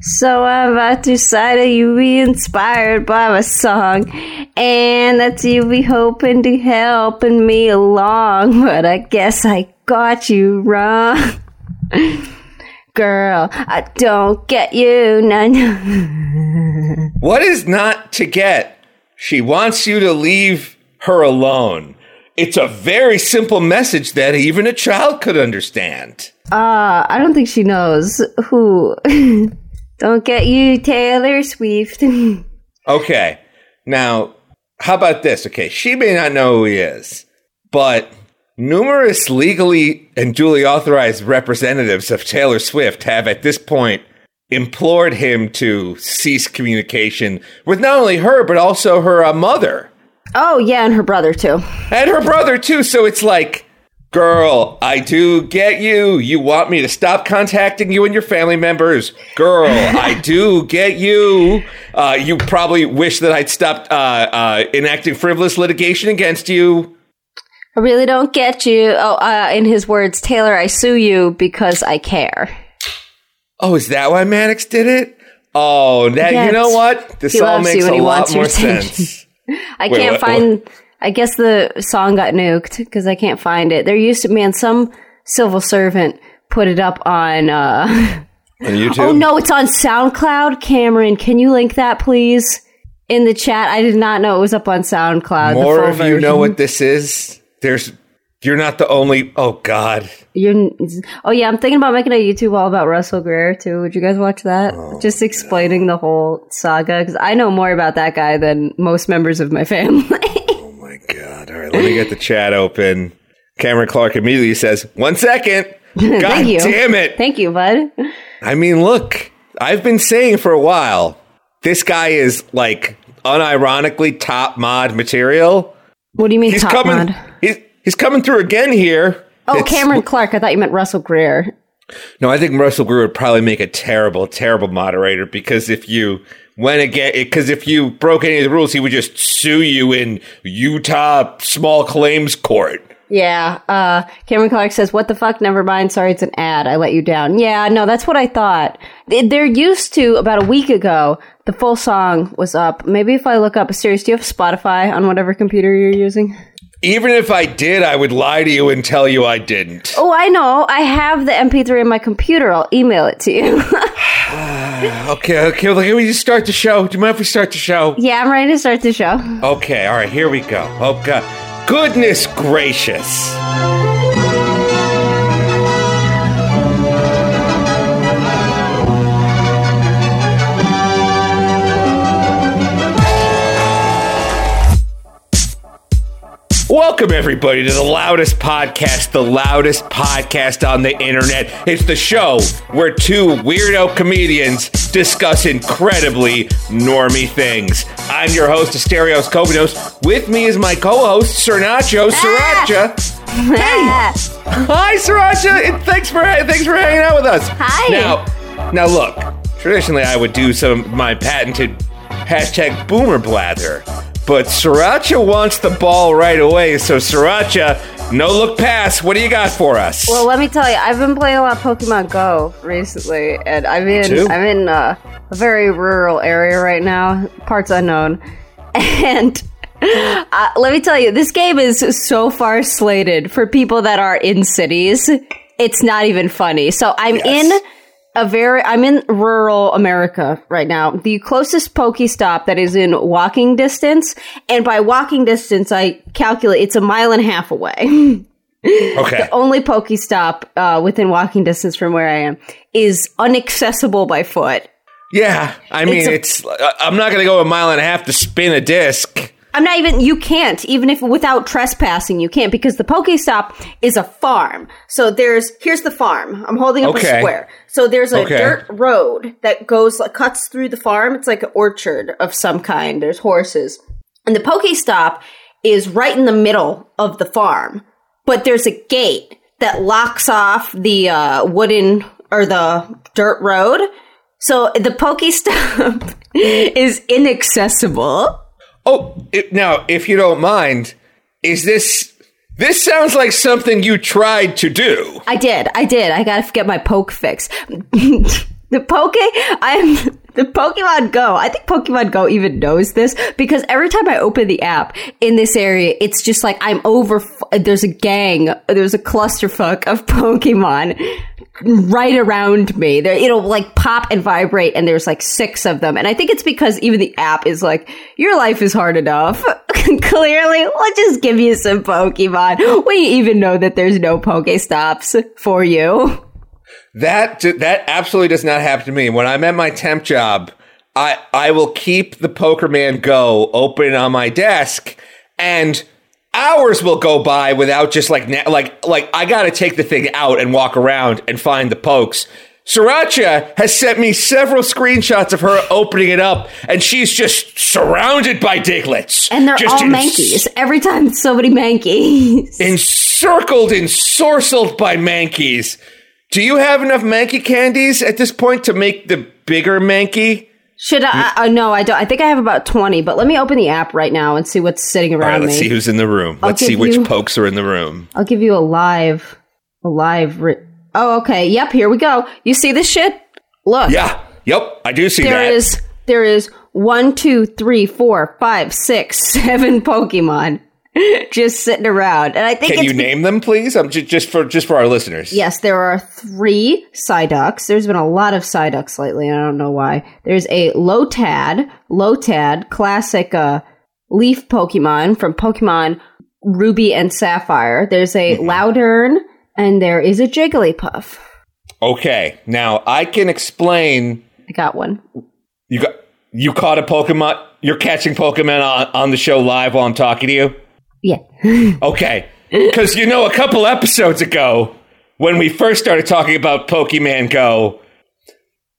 So I'm about to decide you be inspired by my song, and that you be hoping to helping me along, but I guess I got you wrong. Girl, I don't get you. No, no. What is not to get? She wants you to leave her alone. It's a very simple message that even a child could understand. Uh, I don't think she knows who. don't get you, Taylor Swift. Okay. Now, how about this? Okay, she may not know who he is, but numerous legally and duly authorized representatives of Taylor Swift have at this point implored him to cease communication with not only her, but also her uh, mother oh, yeah, and her brother, too. and her brother, too. So it's like, girl, I do get you. You want me to stop contacting you and your family members. Girl, I do get you. Uh, you probably wish that I'd stopped uh, uh, enacting frivolous litigation against you. I really don't get you. Oh, uh, in his words, Taylor, I sue you because I care. Oh, is that why Maddox did it? Oh, that, you know what? This He all makes a lot more attention. sense. I Wait, can't what- find. I guess the song got nuked because I can't find it. There used to man some civil servant put it up on. uh On YouTube? Oh no, it's on SoundCloud. Cameron, can you link that please in the chat? I did not know it was up on SoundCloud. More of you know what this is. There's, you're not the only. Oh God, You're, oh yeah, I'm thinking about making a YouTube all about Russell Greer too. Would you guys watch that? Oh, Just explaining the whole saga because I know more about that guy than most members of my family. oh my God. All right, let me get the chat open. Cameron Clark immediately says, "One second. God Thank you. damn it! Thank you, bud. I mean, look, I've been saying for a while, this guy is like unironically top mod material. What do you mean He's top coming. mod? He's he's coming through again here. Oh, It's- Cameron Clark. I thought you meant Russell Greer. No, I think Russell Greer would probably make a terrible, terrible moderator because if you went again, because if you broke any of the rules, he would just sue you in Utah small claims court. Yeah. Uh, Cameron Clark says, "What the fuck? Never mind. Sorry, it's an ad. I let you down." Yeah. No, that's what I thought. They- They're used to about a week ago. The full song was up. Maybe if I look up, Asterios, do you have Spotify on whatever computer you're using? Even if I did, I would lie to you and tell you I didn't. Oh, I know. I have the MP3 in my computer. I'll email it to you. Okay, okay, well, can we just start the show? Do you mind if we start the show? yeah, I'm ready to start the show. Okay, all right, here we go. Oh, God. Goodness gracious. Welcome, everybody, to the loudest podcast, the loudest podcast on the internet. It's the show where two weirdo comedians discuss incredibly normy things. I'm your host, Asterios Kokkinos. With me is my co host, Sir Nacho ah. Sriracha. Ah. Hi, Sriracha, and thanks for thanks for hanging out with us. Hi. Now, now look. Traditionally, I would do some of my patented hashtag Boomer blather, but Sriracha wants the ball right away. So, Sriracha, no look pass. What do you got for us? Well, let me tell you, I've been playing a lot of Pokemon Go recently, and I'm in I'm in uh, a very rural area right now, parts unknown, and. Uh, let me tell you, this game is so far slated for people that are in cities. It's not even funny. So I'm Yes. in a very, I'm in rural America right now. The closest Pokestop that is in walking distance, and by walking distance, I calculate it's a mile and a half away. okay. the only Pokestop uh, within walking distance from where I am is inaccessible by foot. Yeah, I mean, It's it's. uh, I'm not going to go a mile and a half to spin a disc. I'm not even. You can't even if without trespassing. You can't because the Pokestop is a farm. So there's here's the farm. I'm holding up Okay. a square. So there's a Okay. dirt road that goes like, cuts through the farm. It's like an orchard of some kind. There's horses, and the Pokestop is right in the middle of the farm. But there's a gate that locks off the uh, wooden or the dirt road. So the Pokestop is inaccessible. Oh, it, now, if you don't mind, is this. This sounds like something you tried to do. I did. I did. I gotta get my poke fix. The Poke, I'm the Pokemon Go. I think Pokemon Go even knows this because every time I open the app in this area, it's just like I'm over. There's a gang. There's a clusterfuck of Pokemon right around me. There, it'll like pop and vibrate, and there's like six of them. And I think it's because even the app is like, your life is hard enough. Clearly, we'll just give you some Pokemon. We even know that there's no Pokestops for you. That that absolutely does not happen to me. When I'm at my temp job, I I will keep the Pokeman Go open on my desk, and hours will go by without just like like like I got to take the thing out and walk around and find the pokes. Sriracha has sent me several screenshots of her opening it up, and she's just surrounded by Digletts. And they're just all Mankeys. Every time so many Mankeys. Encircled ensorcelled by Mankeys. Do you have enough Mankey candies at this point to make the bigger Mankey? Should I? Uh, no, I don't. I think I have about 20, but let me open the app right now and see what's sitting around All right, let's me. see who's in the room. I'll let's see which you- pokes are in the room. I'll give you a live, a live. Ri- oh, okay. Yep. Here we go. You see this shit? Look. Yeah. Yep. I do see There that. is. There is one, two, three, four, five, six, seven Pokemon just sitting around, and I think Can you name them, please? I'm ju- just for just for our listeners. Yes, there are three Psyducks. There's been a lot of Psyducks lately. I don't know why. There's a Lotad, Lotad, classic uh, leaf Pokemon from Pokemon Ruby and Sapphire. There's a Mm-hmm. Loudred, and there is a Jigglypuff. Okay. Now I can explain. I got one. You got you caught a Pokemon. You're catching Pokemon on, on the show live while I'm talking to you. Yeah. Okay. Because you know, a couple episodes ago, when we first started talking about Pokemon Go,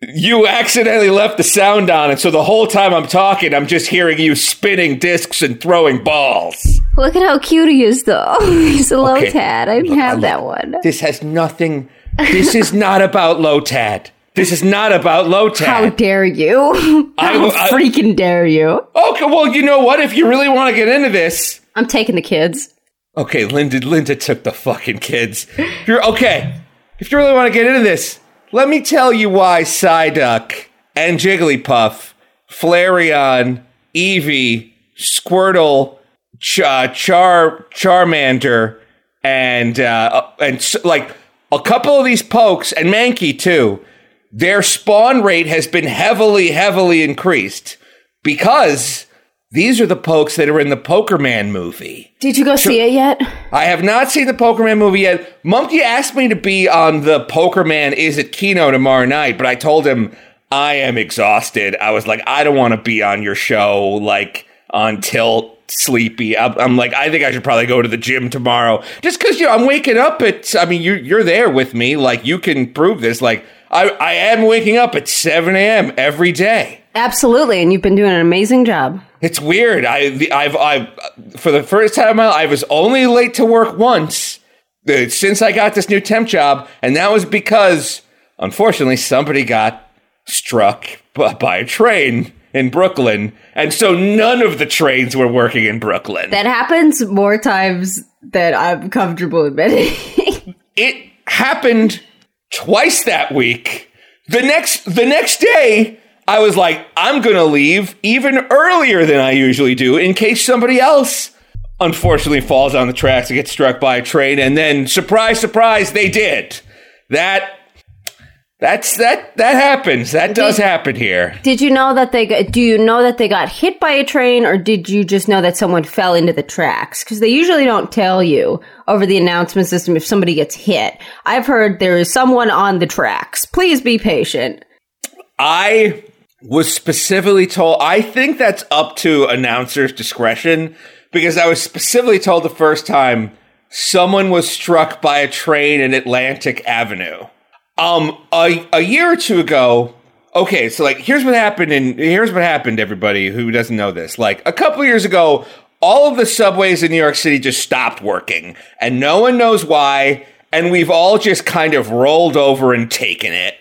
you accidentally left the sound on, and so the whole time I'm talking, I'm just hearing you spinning discs and throwing balls. Look at how cute he is, though. He's a Okay. Lotad. I Look, I have that one. This has nothing. This is not about Lotad. This is not about low Lotad. How dare you? I How will- I- freaking dare you? okay, well, you know what? If you really want to get into this, I'm taking the kids. Okay, Linda Linda took the fucking kids. If you're okay, if you really want to get into this, let me tell you why Psyduck and Jigglypuff, Flareon, Eevee, Squirtle, Ch- uh, Char Charmander, and uh, and like a couple of these pokes and Mankey too, their spawn rate has been heavily, heavily increased because these are the pokes that are in the Poker Man movie. Did you go see it yet? I have not seen the Poker Man movie yet. Monkey asked me to be on the Poker Man Is It Kino tomorrow night, but I told him I am exhausted. I was like, I don't want to be on your show like on tilt, sleepy. I'm, I'm like, I think I should probably go to the gym tomorrow, just because you know I'm waking up at. I mean, you're you're there with me, like you can prove this. Like I I am waking up at 7 a.m. every day. Absolutely, and you've been doing an amazing job. It's weird. I I've I for the first time in my life, I was only late to work once uh, since I got this new temp job, and that was because unfortunately somebody got struck by a train in Brooklyn, and so none of the trains were working in Brooklyn. That happens more times than I'm comfortable admitting. it happened twice that week. The next the next day, I was like, I'm gonna leave even earlier than I usually do in case somebody else unfortunately falls on the tracks and gets struck by a train, and then surprise, surprise, they did. That that's that that happens. That does happen here. did you know that they got, do you know that they got hit by a train or did you just know that someone fell into the tracks? Cuz they usually don't tell you over the announcement system if somebody gets hit. I've heard there is someone on the tracks. Please be patient. I was specifically told, I think that's up to announcers' discretion because I was specifically told the first time someone was struck by a train in Atlantic Avenue. Um, a, a year or two ago, okay, so like, here's what happened, and here's what happened, everybody who doesn't know this. Like, a couple years ago, all of the subways in New York City just stopped working, and no one knows why, and we've all just kind of rolled over and taken it.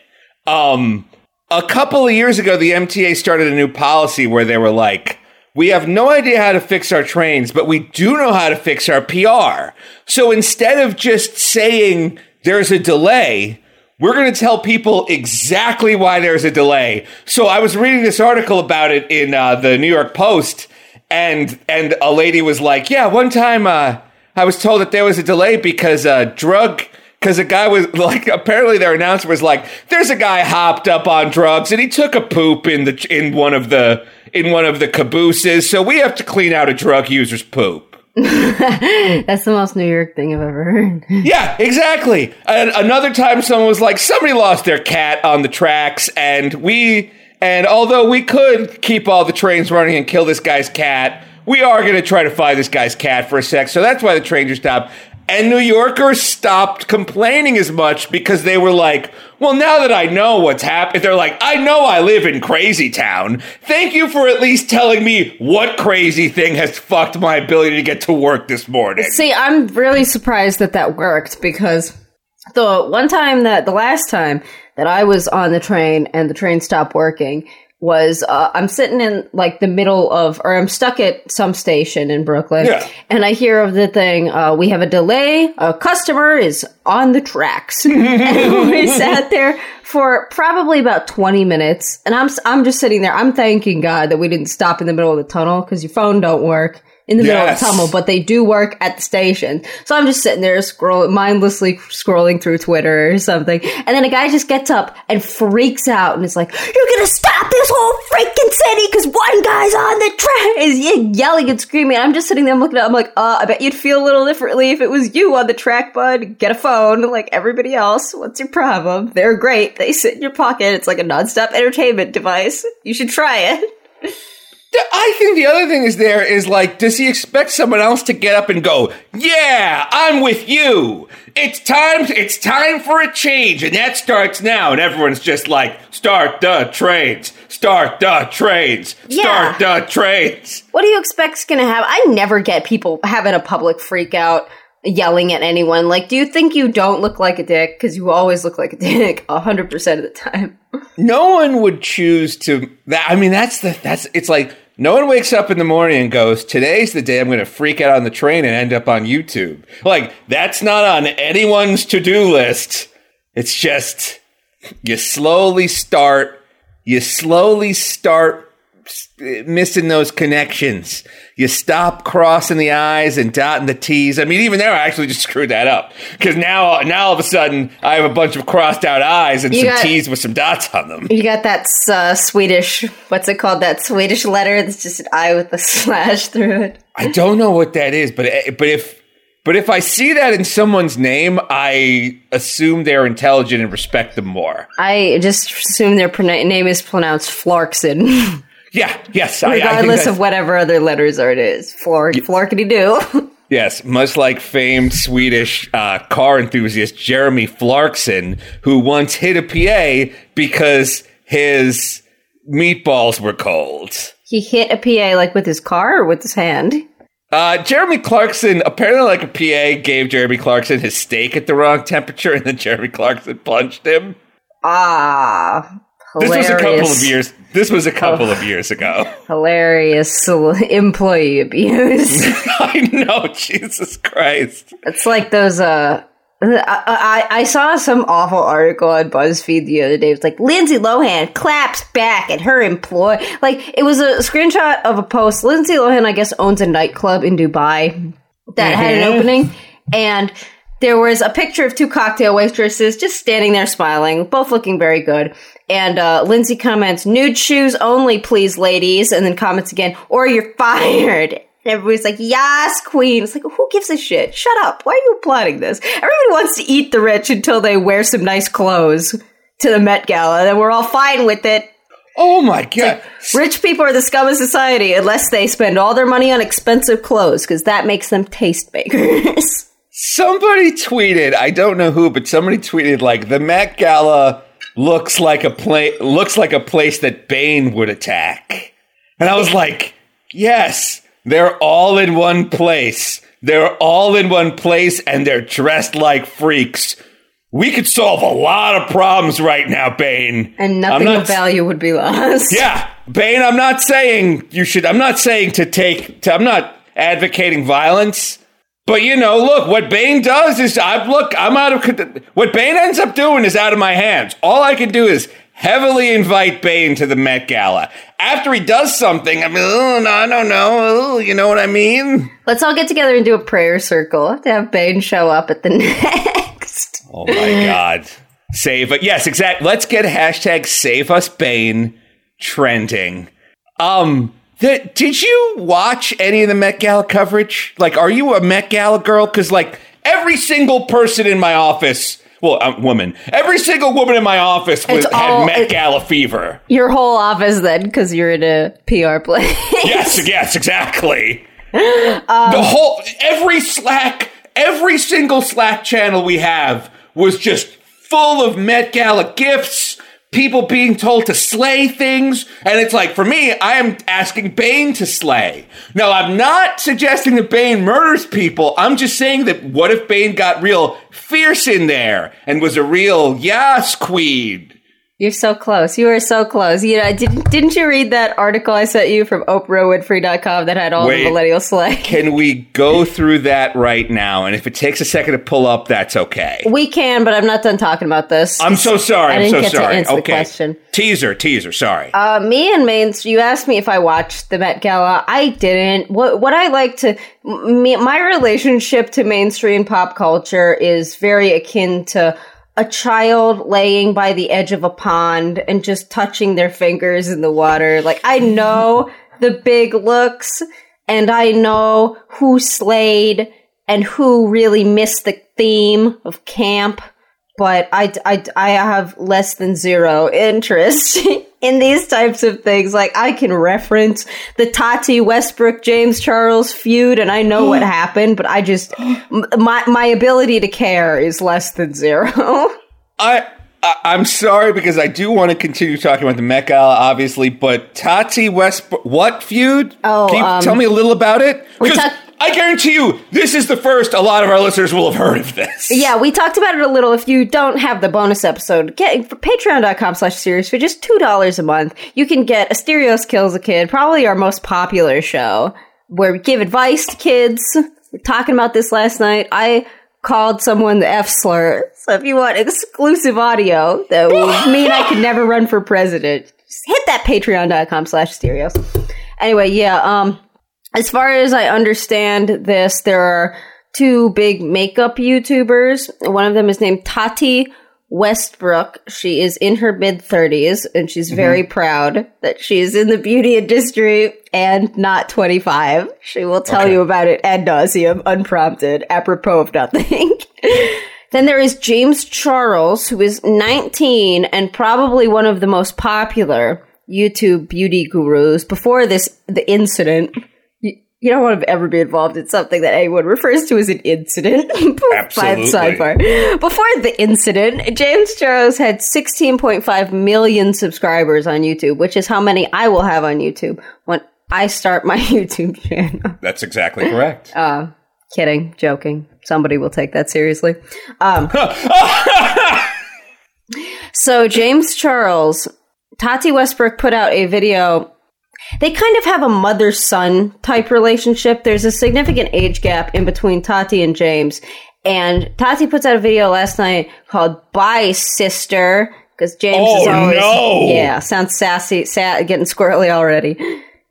Um, a couple of years ago, the MTA started a new policy where they were like, we have no idea how to fix our trains, but we do know how to fix our PR. So instead of just saying there's a delay, we're going to tell people exactly why there's a delay. So I was reading this article about it in uh, the New York Post, and and a lady was like, "Yeah, one time uh, I was told that there was a delay because a uh, drug." Because a guy was like, apparently their announcer was like, "There's a guy hopped up on drugs and he took a poop in the in one of the in one of the cabooses, so we have to clean out a drug user's poop." That's the most New York thing I've ever heard. yeah, exactly. And another time, someone was like, somebody lost their cat on the tracks, and we, and although we could keep all the trains running and kill this guy's cat, we are going to try to find this guy's cat for a sec. So that's why the trains are stopped. And New Yorkers stopped complaining as much because they were like, well, now that I know what's happened, they're like, I know I live in crazy town. Thank you for at least telling me what crazy thing has fucked my ability to get to work this morning. See, I'm really surprised that that worked because the one time that the last time that I was on the train and the train stopped working, was uh, I'm sitting in like the middle of, or I'm stuck at some station in Brooklyn, yeah. and I hear of the thing. Uh, we have a delay. A customer is on the tracks, and we sat there for probably about 20 minutes, and I'm I'm just sitting there. I'm thanking God that we didn't stop in the middle of the tunnel because your phone don't work in the yes. middle of the tunnel, but they do work at the station. So I'm just sitting there scrolling, mindlessly scrolling through Twitter or something. And then a guy just gets up and freaks out and is like, you're gonna stop this whole freaking city because one guy's on the train. Is yelling and screaming. I'm just sitting there looking at I'm like, uh, I bet you'd feel a little differently if it was you on the track, bud. Get a phone like everybody else. What's your problem? They're great. They sit in your pocket. It's like a nonstop entertainment device. You should try it. I think the other thing is there is like, does he expect someone else to get up and go, yeah, I'm with you. It's time, it's time for a change. And that starts now. And everyone's just like, start the trains, start the trains, start yeah. the trains. What do you expect's going to happen? I never get people having a public freak out yelling at anyone. Like, do you think you don't look like a dick? Because you always look like a dick 100% of the time. no one would choose to that I mean that's the that's it's like no one wakes up in the morning and goes, Today's the day I'm going to freak out on the train and end up on YouTube. Like, that's not on anyone's to do list. It's just, you slowly start, you slowly start missing those connections. You stop crossing the I's and dotting the T's. I mean, even there, I actually just screwed that up because now, now all of a sudden, I have a bunch of crossed out I's and you some got, T's with some dots on them. You got that uh, Swedish, what's it called? That Swedish letter that's just an I with a slash through it. I don't know what that is, but eh, but if but if I see that in someone's name, I assume they're intelligent and respect them more. I just assume their name is pronounced Flarkson. Yeah, yes. Regardless I, I of whatever other letters are it is. Flor- y- Florkity do. yes, much like famed Swedish uh, car enthusiast Jeremy Flarkson, who once hit a PA because his meatballs were cold. He hit a PA like with his car or with his hand? Uh, Jeremy Clarkson, apparently, like a PA, gave Jeremy Clarkson his steak at the wrong temperature, and then Jeremy Clarkson punched him. Ah, Hilarious. This was a couple of years. This was a couple oh, of years ago. Hilarious employee abuse. I know, Jesus Christ. It's like those. Uh, I, I, I saw some awful article on BuzzFeed the other day. It's like Lindsay Lohan claps back at her employee. Like it was a screenshot of a post. Lindsay Lohan, I guess, owns a nightclub in Dubai that mm-hmm. had an mm-hmm. opening, and there was a picture of two cocktail waitresses just standing there smiling, both looking very good. And uh, Lindsay comments, nude shoes only, please, ladies. And then comments again, or you're fired. And everybody's like, yes, queen. It's like, who gives a shit? Shut up. Why are you applauding this? Everybody wants to eat the rich until they wear some nice clothes to the Met Gala. And we're all fine with it. Oh my god! Like, rich people are the scum of society unless they spend all their money on expensive clothes because that makes them tastemakers. Somebody tweeted, I don't know who, but somebody tweeted like the Met Gala looks like a place looks like a place that Bane would attack. And I was like, yes, they're all in one place. They're all in one place and they're dressed like freaks. We could solve a lot of problems right now, Bane. And nothing not, of value would be lost. Yeah. Bane, I'm not saying you should I'm not saying to take to, I'm not advocating violence. But you know, look, what Bane does is, I look, I'm out of. What Bane ends up doing is out of my hands. All I can do is heavily invite Bane to the Met Gala. After he does something, I mean, oh, no, I don't know. Oh, you know what I mean? Let's all get together and do a prayer circle to have Bane show up at the next. Oh my God. Save it. Yes, exactly. Let's get hashtag save us Bane trending. Um, the, did you watch any of the Met Gala coverage? Like, are you a Met Gala girl? Because, like, every single person in my office well, a woman. Every single woman in my office was, all, had Met Gala fever. Your whole office, then, because you're in a PR place. yes, yes, exactly. Um, the whole, every Slack, every single Slack channel we have was just full of Met Gala gifts, people being told to slay things. And it's like, for me, I am asking Bane to slay. Now, I'm not suggesting that Bane murders people. I'm just saying that what if Bane got real fierce in there and was a real yas queen? You're so close. You are so close. You know, didn't didn't you read that article I sent you from OprahWinfrey.com that had all Wait, the millennial slang? Can we go through that right now? And if it takes a second to pull up, that's okay. We can, but I'm not done talking about this. I'm so sorry. I am so sorry. okay. question. Teaser, teaser. Sorry. Uh, me and Mains. You asked me if I watched the Met Gala. I didn't. What what I like to me, my relationship to mainstream pop culture is very akin to a child laying by the edge of a pond and just touching their fingers in the water. Like, I know the big looks and I know who slayed and who really missed the theme of camp, but I, I, I have less than zero interest in these types of things. Like I can reference the Tati Westbrook James Charles feud and I know what happened, but I just my my ability to care is less than zero. I I, am sorry because I do want to continue talking about the Met Gala, obviously, but Tati Westbrook, what feud? Oh, Can you um, tell me a little about it? Because I guarantee you, this is the first a lot of our listeners will have heard of this. Yeah, we talked about it a little. If you don't have the bonus episode, get patreon.com slash asterios for just $2 a month. You can get Asterios Kills a Kid, probably our most popular show, where we give advice to kids. We are talking about this last night. I called someone the F slur. So if you want exclusive audio that will mean I could never run for president, just hit that patreon.com slash asterios. Anyway, yeah, um, as far as I understand this, there are two big makeup YouTubers. One of them is named Tati Westbrook. She is in her mid 30s and she's mm-hmm. very proud that she's in the beauty industry and not 25. She will tell okay. you about it ad nauseum, unprompted, apropos of nothing. then there is James Charles, who is 19 and probably one of the most popular YouTube beauty gurus before this, the incident you don't want to ever be involved in something that anyone refers to as an incident. Absolutely. sidebar. Before the incident, James Charles had 16.5 million subscribers on YouTube, which is how many I will have on YouTube when I start my YouTube channel. That's exactly correct. Uh, kidding, joking. Somebody will take that seriously. Um, so James Charles, Tati Westbrook put out a video they kind of have a mother son type relationship. There's a significant age gap in between Tati and James. And Tati puts out a video last night called Bye Sister because James oh, is always no. yeah sounds sassy, sa- getting squirrely already.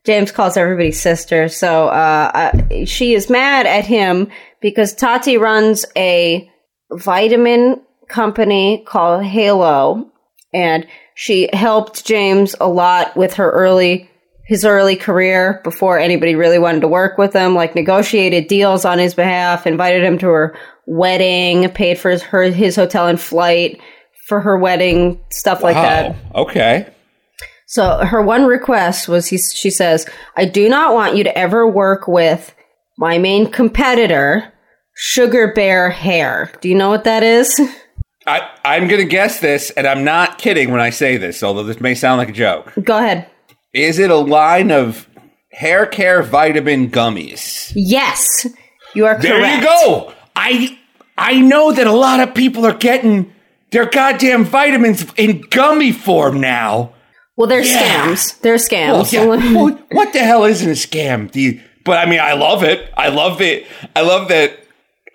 James calls everybody sister, so uh, uh, she is mad at him because Tati runs a vitamin company called Halo, and she helped James a lot with her early his early career before anybody really wanted to work with him, like negotiated deals on his behalf, invited him to her wedding, paid for his, her, his hotel and flight for her wedding, stuff wow. like that. Okay. So her one request was he, she says, I do not want you to ever work with my main competitor, Sugar Bear Hair. Do you know what that is? I, I'm going to guess this, and I'm not kidding when I say this, although this may sound like a joke. Go ahead. Is it a line of hair care vitamin gummies? Yes, you are correct. There you go. I I know that a lot of people are getting their goddamn vitamins in gummy form now. Well, they're yeah. scams. They're scams. Well, yeah. well, what the hell isn't a scam? You, but I mean, I love it. I love it. I love that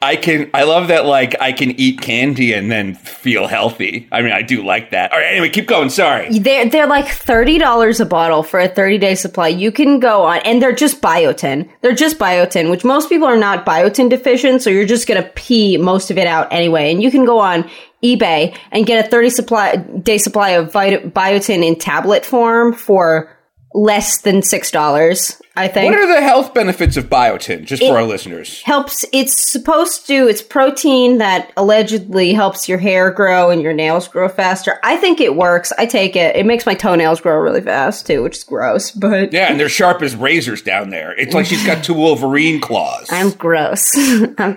I can. I love that. Like I can eat candy and then feel healthy. I mean, I do like that. All right. Anyway, keep going. Sorry. They're they're like thirty dollars a bottle for a thirty day supply. You can go on, and they're just biotin. They're just biotin, which most people are not biotin deficient, so you're just gonna pee most of it out anyway. And you can go on eBay and get a thirty supply day supply of vit- biotin in tablet form for less than six dollars. I think. What are the health benefits of biotin, just for our listeners? helps it's supposed to it's protein that allegedly helps your hair grow and your nails grow faster i think it works i take it it makes my toenails grow really fast too which is gross but Yeah, and they're sharp as razors down there. It's like she's got two Wolverine claws. i'm gross i'm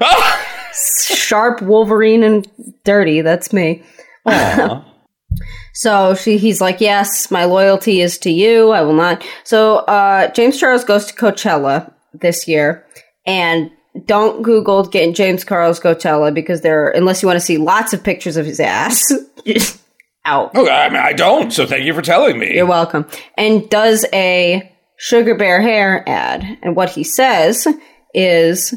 sharp wolverine and dirty that's me. So she, he's like, yes, my loyalty is to you. I will not. So uh, James Charles goes to Coachella this year, and don't Google getting James Charles Coachella because there, unless you want to see lots of pictures of his ass, out. Oh, I mean, I don't. So thank you for telling me. You're welcome. And does a Sugar Bear hair ad, and what he says is.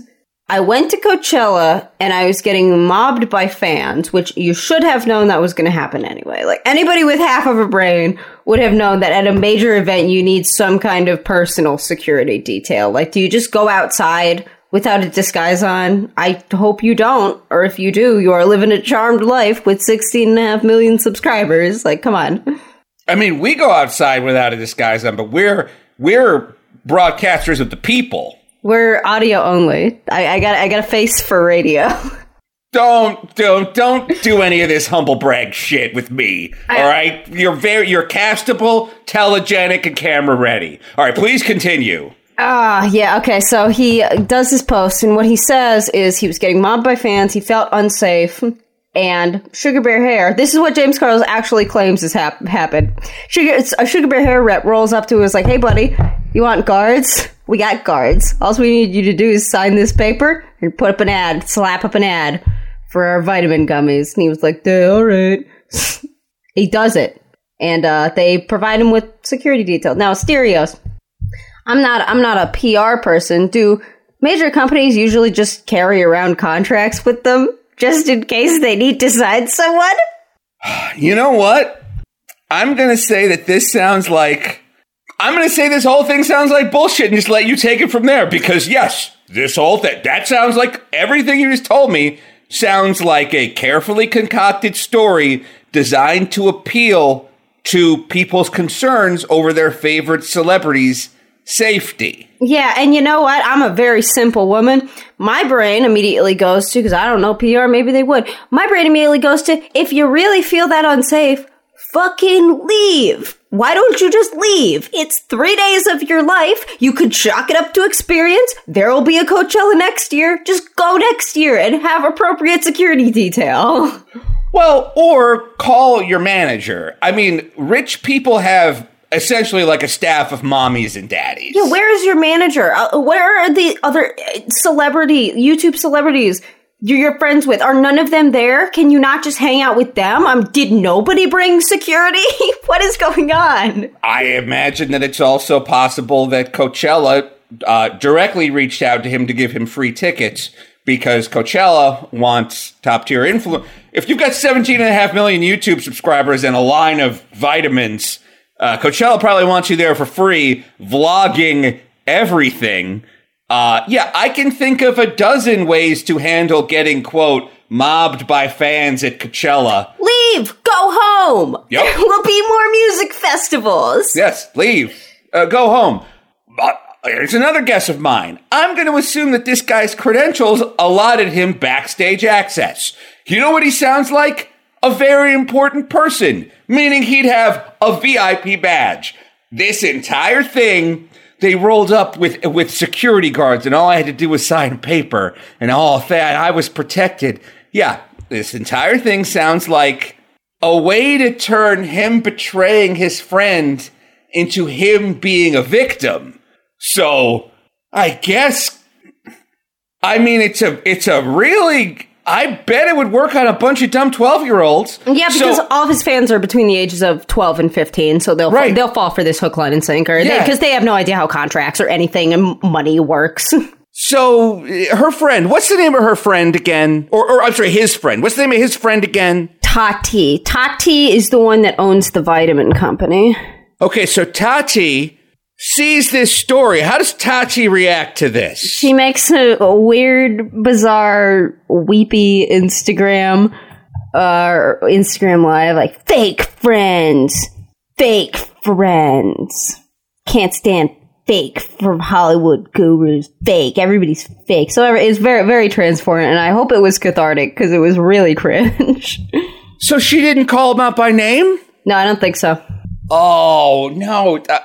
I went to Coachella and I was getting mobbed by fans, which you should have known that was going to happen anyway. Like anybody with half of a brain would have known that at a major event you need some kind of personal security detail. Like, do you just go outside without a disguise on? I hope you don't. Or if you do, you are living a charmed life with 16 and a half million subscribers. Like, come on. I mean, we go outside without a disguise on, but we're we're broadcasters of the people. We're audio only. I, I got I got a face for radio. Don't don't don't do any of this humble brag shit with me. all right, you're very you're castable, telegenic, and camera ready. All right, please continue. Ah, yeah, okay. So he does his post, and what he says is he was getting mobbed by fans. He felt unsafe, and Sugar Bear Hair. This is what James Charles actually claims has hap- happened. Sugar, a Sugar Bear Hair rep rolls up to him and is like, "Hey, buddy, you want guards? We got guards. All we need you to do is sign this paper and put up an ad, slap up an ad for our vitamin gummies." And he was like, "Yeah, all right." he does it, and uh, they provide him with security details. Now, Asterios. I'm not I'm not a PR person. Do major companies usually just carry around contracts with them just in case they need to sign someone? You know what? I'm gonna say that this sounds like I'm gonna say this whole thing sounds like bullshit and just let you take it from there because yes, this whole thing that sounds like everything you just told me sounds like a carefully concocted story designed to appeal to people's concerns over their favorite celebrities' safety. Yeah, and you know what? I'm a very simple woman. My brain immediately goes to because I don't know PR, maybe they would. My brain immediately goes to if you really feel that unsafe, fucking leave. Why don't you just leave? It's three days of your life. You could chalk it up to experience. There will be a Coachella next year. Just go next year and have appropriate security detail. Well, or call your manager. I mean, rich people have essentially like a staff of mommies and daddies. Yeah, where is your manager? Uh, where are the other uh, celebrity YouTube celebrities you're, you're friends with? Are none of them there? Can you not just hang out with them? Um, did nobody bring security? what is going on? I imagine that it's also possible that Coachella uh, directly reached out to him to give him free tickets because Coachella wants top tier influence. If you've got 17 and a half million YouTube subscribers and a line of vitamins, uh, Coachella probably wants you there for free, vlogging everything. Uh, yeah, I can think of a dozen ways to handle getting, quote, mobbed by fans at Coachella. Leave. Go home. Yep. There will be more music festivals. Yes, leave. Uh, go home. But here's another guess of mine. I'm going to assume that this guy's credentials allotted him backstage access. You know what he sounds like? A very important person, meaning he'd have a VIP badge. This entire thing they rolled up with with security guards, and all I had to do was sign a paper, and all that I was protected. Yeah, this entire thing sounds like a way to turn him betraying his friend into him being a victim. So I guess I mean it's a it's a really I bet it would work on a bunch of dumb twelve year olds. Yeah, because all of his fans are between the ages of 12 and 15, so they'll Right. they'll fall for this hook, line, and sinker. Yeah. Because they, have no idea how contracts or anything and money works. So uh, her friend, what's the name of her friend again? Or, or I'm sorry, his friend. What's the name of his friend again? Tati. Tati is the one that owns the vitamin company. Okay, so Tati sees this story. How does Tati react to this? She makes a, a weird, bizarre, weepy Instagram, uh, Instagram live, like fake friends, fake friends. Can't stand fake from Hollywood gurus. Fake. Everybody's fake. So it's very, very transformative, and I hope it was cathartic because it was really cringe. So she didn't call him out by name? no, I don't think so. Oh, no. Uh,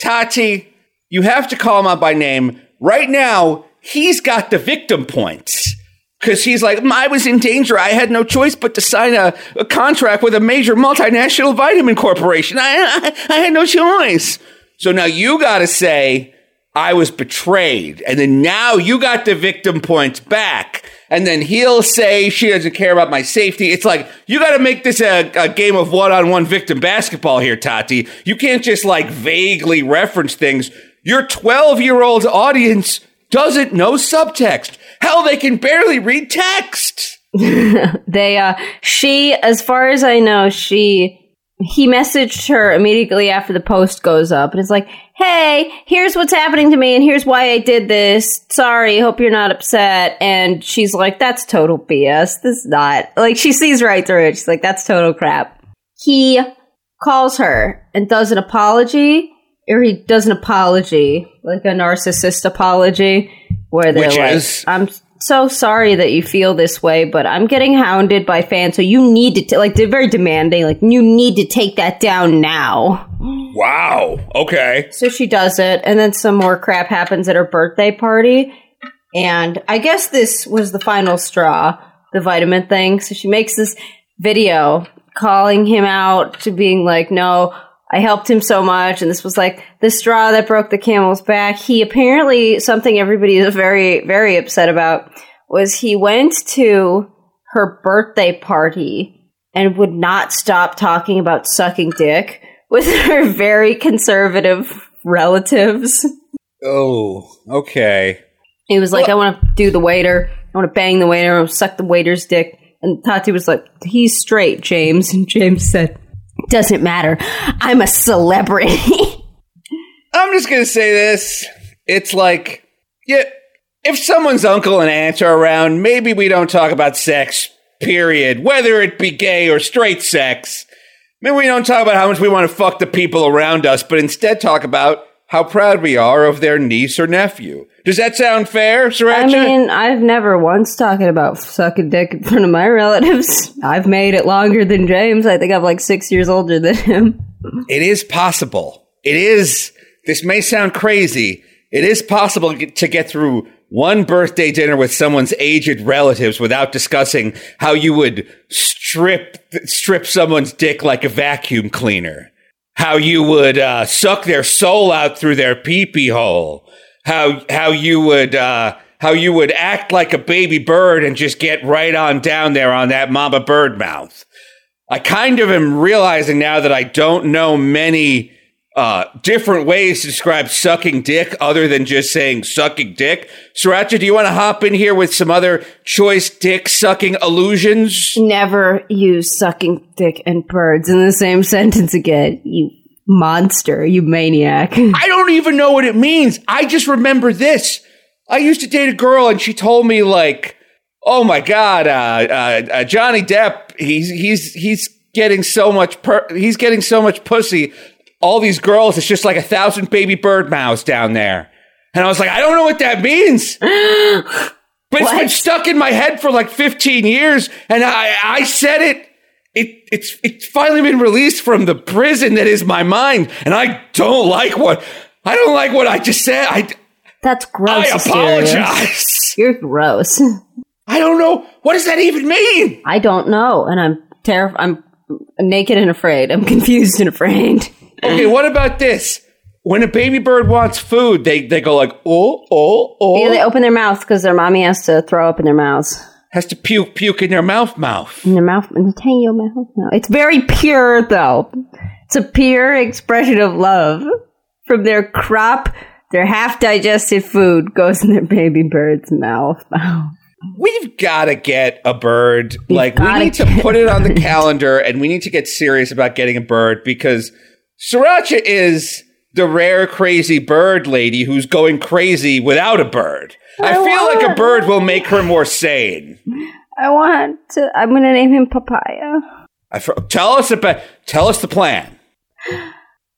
Tati, you have to call him out by name. Right now, he's got the victim points. Because he's like, mm, I was in danger. I had no choice but to sign a, a contract with a major multinational vitamin corporation. I, I, I had no choice. So now you got to say, I was betrayed. And then now you got the victim points back. And then he'll say she doesn't care about my safety. It's like, you got to make this a, a game of one on one victim basketball here, Tati. You can't just like vaguely reference things. Your 12 year old audience doesn't know subtext. Hell, they can barely read text. They, uh, she, as far as I know, she, he messaged her immediately after the post goes up and it's like, hey, here's what's happening to me and here's why I did this. Sorry, hope you're not upset. And she's like, that's total BS. This is not. Like, she sees right through it. She's like, that's total crap. He calls her and does an apology, or he does an apology, like a narcissist apology, where they're Which like, is? I'm so sorry that you feel this way, but I'm getting hounded by fans, so you need to, t-, like, they're very demanding, like, you need to take that down now. Wow. Okay. So she does it, and then some more crap happens at her birthday party. And I guess this was the final straw, the vitamin thing. So she makes this video calling him out to being like, no, I helped him so much. And this was like the straw that broke the camel's back. He apparently, something everybody is very, very upset about was he went to her birthday party and would not stop talking about sucking dick with her very conservative relatives. Oh, okay. He was like, I want to do the waiter. I want to bang the waiter. I want to suck the waiter's dick. And Tati was like, he's straight, James. And James said, doesn't matter. I'm a celebrity. I'm just gonna say this. It's like, yeah, if someone's uncle and aunt are around, maybe we don't talk about sex, period. Whether it be gay or straight sex. Maybe we don't talk about how much we want to fuck the people around us, but instead talk about how proud we are of their niece or nephew. Does that sound fair, sir? I mean, I've never once talking about sucking dick in front of my relatives. I've made it longer than James. I think I'm like six years older than him. it is possible. It is. This may sound crazy. It is possible to get through one birthday dinner with someone's aged relatives without discussing how you would strip strip someone's dick like a vacuum cleaner. How you would uh, suck their soul out through their pee-pee hole. How how you would uh, how you would act like a baby bird and just get right on down there on that mama bird mouth. I kind of am realizing now that I don't know many uh, different ways to describe sucking dick other than just saying sucking dick. Sriracha, do you want to hop in here with some other choice dick sucking illusions? Never use sucking dick and birds in the same sentence again. You monster. You maniac. I don't even know what it means. I just remember this. I used to date a girl and she told me like, "Oh my god, uh, uh, uh, Johnny Depp, he's he's he's getting so much per- he's getting so much pussy. All these girls, it's just like a thousand baby bird mouths down there." And I was like, "I don't know what that means." But it's been stuck in my head for like 15 years, and I, I said it. It, it's it's finally been released from the prison that is my mind, and I don't like what I don't like what I just said. I That's gross. I apologize. You're gross. I don't know what does that even mean. I don't know, and I'm terrified. I'm naked and afraid. I'm confused and afraid. Okay, what about this? When a baby bird wants food, they they go like oh oh oh, Yeah, they open their mouth because their mommy has to throw up in their mouths. has to puke puke in their mouth mouth. In their mouth, in the tiny old mouth. No, it's very pure, though. It's a pure expression of love from their crop Their half digested food goes in their baby bird's mouth. We've got to get a bird. We've like, we need to put it on the calendar and we need to get serious about getting a bird because Sriracha is the rare crazy bird lady who's going crazy without a bird. I, I feel like a bird will make her more sane. I want to. I'm going to name him Papaya. I, tell us about. Tell us the plan.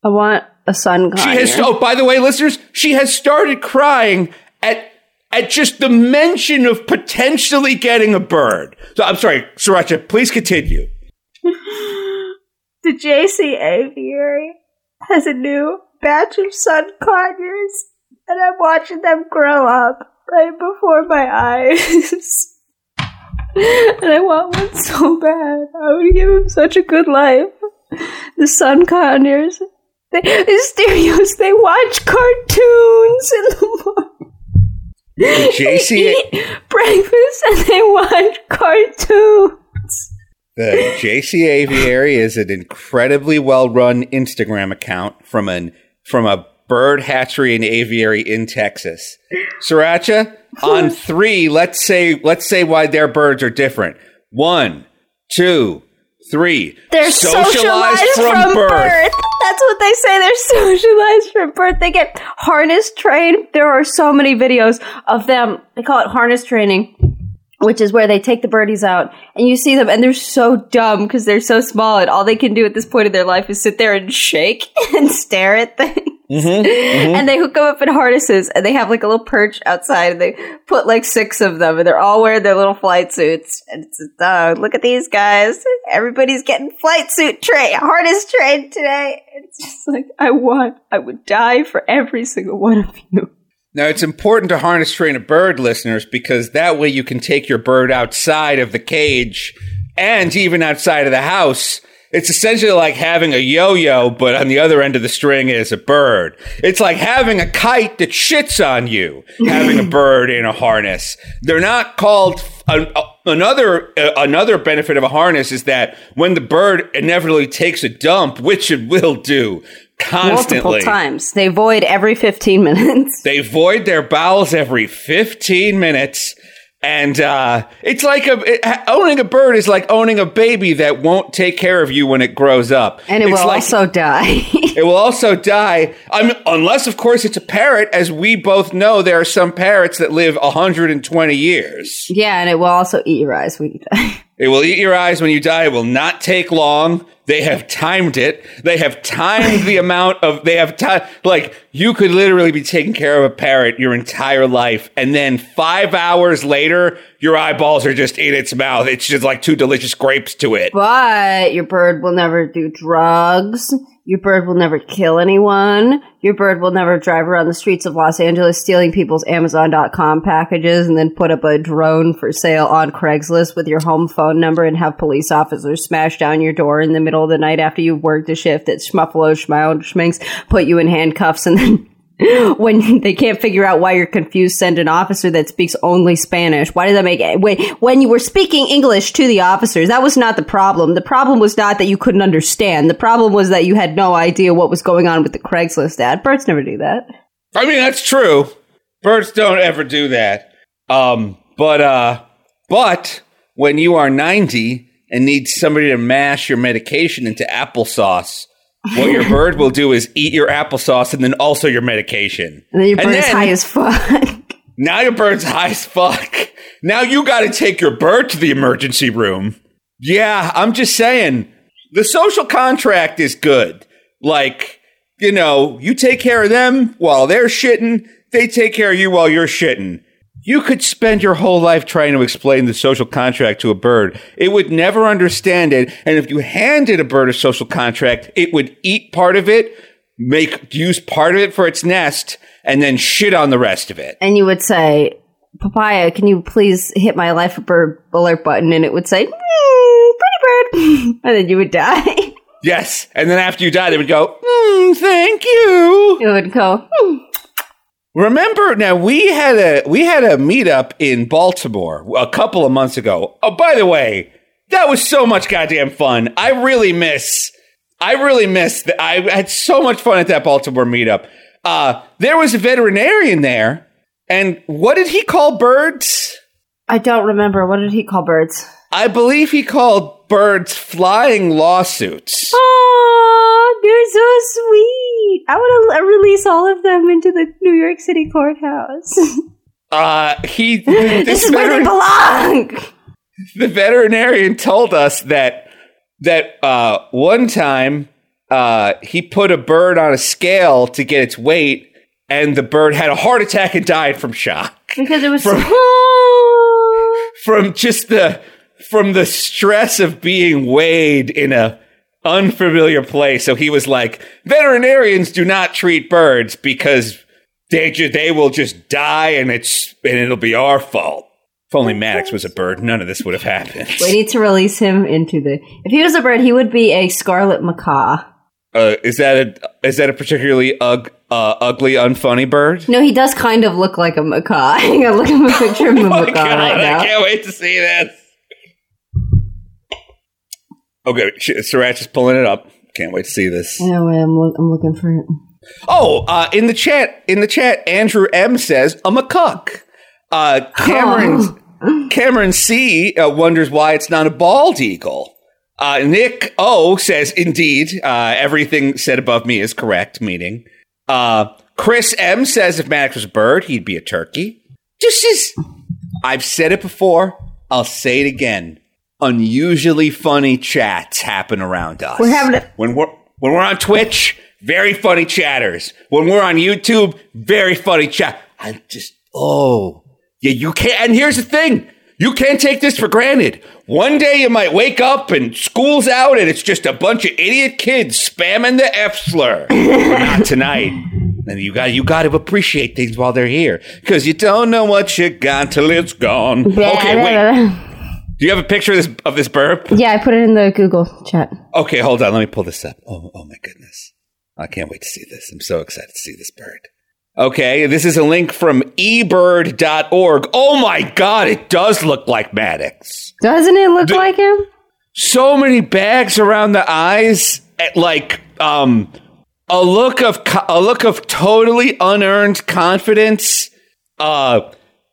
I want a sun She has. Oh, by the way, listeners, she has started crying at at just the mention of potentially getting a bird. So I'm sorry, Sriracha. Please continue. The JC Aviary has a new batch of sun conures, and I'm watching them grow up right before my eyes. and I want one so bad. I would give him such a good life. The sun conures, they, the stereos, they watch cartoons in the morning. The JC They eat breakfast and they watch cartoons. The JC Aviary is an incredibly well run Instagram account from an from a bird hatchery and aviary in Texas. Sriracha, on three, let's say let's say why their birds are different. One, two, three. They're socialized, from, birth. That's what they say. They're socialized from birth. They get harness trained. There are so many videos of them. They call it harness training, which is where they take the birdies out and you see them and they're so dumb because they're so small and all they can do at this point in their life is sit there and shake and stare at things. Mm-hmm, mm-hmm. And they hook them up in harnesses and they have like a little perch outside and they put like six of them and they're all wearing their little flight suits. And it's, oh, look at these guys. Everybody's getting flight suit trained, harness trained today. It's just like, I want, I would die for every single one of you. Now, it's important to harness train a bird, listeners, because that way you can take your bird outside of the cage and even outside of the house. It's essentially like having a yo-yo, but on the other end of the string is a bird. It's like having a kite that shits on you, having a bird in a harness. They're not called an, another uh, another benefit of a harness is that when the bird inevitably takes a dump, which it will do constantly, Multiple times. They void every 15 minutes. they void their bowels every 15 minutes. And uh, it's like a, it, owning a bird is like owning a baby that won't take care of you when it grows up. And it It's will like- also die. it will also die. I mean, unless, of course, it's a parrot. As we both know, there are some parrots that live 120 years. yeah, and it will also eat your eyes when you die. It will eat your eyes when you die. It will not take long. They have timed it. They have timed the amount of, they have time, like, you could literally be taking care of a parrot your entire life. And then five hours later, your eyeballs are just in its mouth. It's just like two delicious grapes to it. But your bird will never do drugs. Your bird will never kill anyone. Your bird will never drive around the streets of Los Angeles stealing people's Amazon.com packages and then put up a drone for sale on Craigslist with your home phone number and have police officers smash down your door in the middle of the night after you've worked a shift at Schmuffalo Schmile Schminks, put you in handcuffs and then when they can't figure out why you're confused, send an officer that speaks only Spanish. Why did that make it? When, when you were speaking English to the officers, that was not the problem. The problem was not that you couldn't understand. The problem was that you had no idea what was going on with the Craigslist ad. Birds never do that. I mean, that's true. Birds don't ever do that. Um, but, uh, but when you are 90 and need somebody to mash your medication into applesauce, what your bird will do is eat your applesauce and then also your medication. And then your And bird is then- high as fuck. Now your bird's high as fuck. Now you got to take your bird to the emergency room. Yeah, I'm just saying. The social contract is good. Like, you know, you take care of them while they're shitting, they take care of you while you're shitting. You could spend your whole life trying to explain the social contract to a bird. It would never understand it. And if you handed a bird a social contract, it would eat part of it, make, use part of it for its nest, and then shit on the rest of it. and you would say, Papaya, can you please hit my life bird alert button? And it would say, mm, pretty bird. and then you would die. Yes. And then after you die, they would go, mm, thank you. it would go, "Hmm." Remember now we had a we had a meetup in Baltimore a couple of months ago. Oh, by the way, that was so much goddamn fun. I really miss I really miss that I had so much fun at that Baltimore meetup. Uh, there was a veterinarian there, and what did he call birds? I don't remember. What did he call birds? I believe he called birds flying lawsuits. Oh, they're so sweet. I want to release all of them into the New York City courthouse. Uh, he this, this is where they belong. the veterinarian told us that that uh, one time uh, he put a bird on a scale to get its weight, and the bird had a heart attack and died from shock Because it was From- so. from just the from the stress of being weighed in a unfamiliar place. So he was like, veterinarians do not treat birds because they ju- they will just die, and it's and it'll be our fault. If only Maddox was a bird, none of this would have happened. We need to release him into the. If he was a bird, he would be a scarlet macaw. Uh, is that a is that a particularly ug, uh, ugly, unfunny bird? No, he does kind of look like a macaw. On, look at a picture of a Oh macaw God, right I can't wait to see this. Okay, Sriracha is pulling it up. Can't wait to see this. I'm, look, I'm looking for it. Oh, uh, in the chat, in the chat, Andrew M says a macaque. Uh, Cameron Cameron C uh, wonders why it's not a bald eagle. Uh, Nick O says, indeed, uh, everything said above me is correct. Meaning, uh, Chris M says if Maddox was a bird, he'd be a turkey. Just as I've said it before, I'll say it again. Unusually funny chats happen around us. We're having a- when we're when we're on Twitch. Very funny chatters. When we're on YouTube, very funny chat. I'm just oh yeah. You can't. And here's the thing: you can't take this for granted. One day you might wake up and school's out, and it's just a bunch of idiot kids spamming the F slur. Not tonight. And you got you got to appreciate things while they're here, because you don't know what you got till it's gone. Okay, wait. Do you have a picture of this of this burp? Yeah, I put it in the Google chat. Okay, hold on. Let me pull this up. Oh, oh my goodness. I can't wait to see this. I'm so excited to see this bird. Okay, this is a link from ebird.org. Oh my god, it does look like Maddox. Doesn't it look like him? So many bags around the eyes, eh, like um a look of co- a look of totally unearned confidence, uh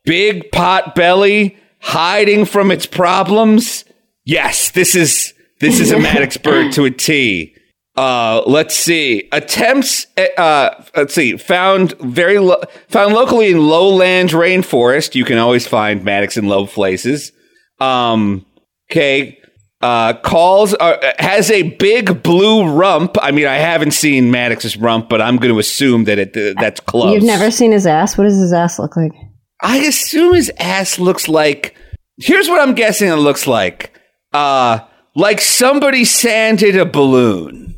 big pot belly hiding from its problems. Yes, this is this is a Maddox bird to a T. Uh, let's see. Attempts. Uh, let's see. Found very lo- found locally in lowland rainforest. You can always find Maddox in low places. Um. Okay. Uh, calls uh, has a big blue rump. I mean, I haven't seen Maddox's rump, but I'm going to assume that it uh, that's close. You've never seen his ass? What does his ass look like? I assume his ass looks like. Here's what I'm guessing it looks like. Uh, like somebody sanded a balloon.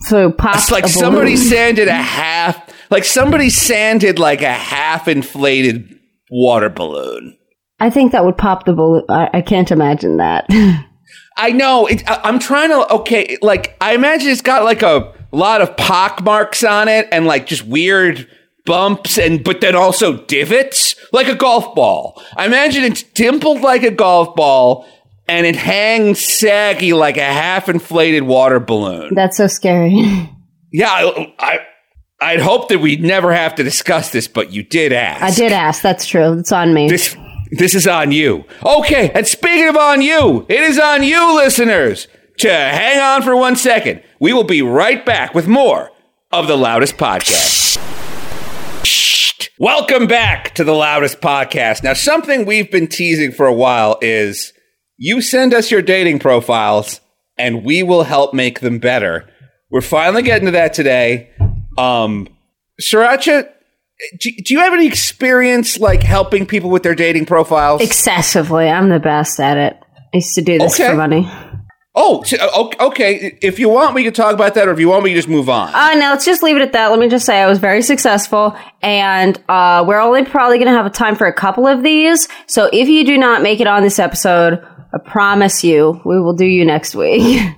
So pop It's like somebody sanded a half. Like somebody sanded like a half inflated water balloon. I think that would pop the balloon. I, I can't imagine that. I know. It, I, I'm trying to. Okay, like I imagine it's got like a lot of pock marks on it and like just weird bumps and but then also divots like a golf ball. I imagine it's dimpled like a golf ball and it hangs saggy like a half inflated water balloon. That's so scary. Yeah, I, I I'd hope that we'd never have to discuss this, but you did ask. I did ask. That's true. It's on me. This this is on you. Okay, and speaking of on you, it is on you, listeners, to hang on for one second. We will be right back with more of the loudest podcast. Welcome back to the loudest podcast. Now, something we've been teasing for a while is you send us your dating profiles and we will help make them better. We're finally getting to that today. Um, Sriracha, do, do you have any experience like helping people with their dating profiles? Excessively. I'm the best at it. I used to do this Okay. for money. Oh, okay. If you want, we can talk about that, or if you want, we can just move on. Uh, no, let's just leave it at that. Let me just say I was very successful, and uh, we're only probably going to have time for a couple of these. So if you do not make it on this episode, I promise you, we will do you next week.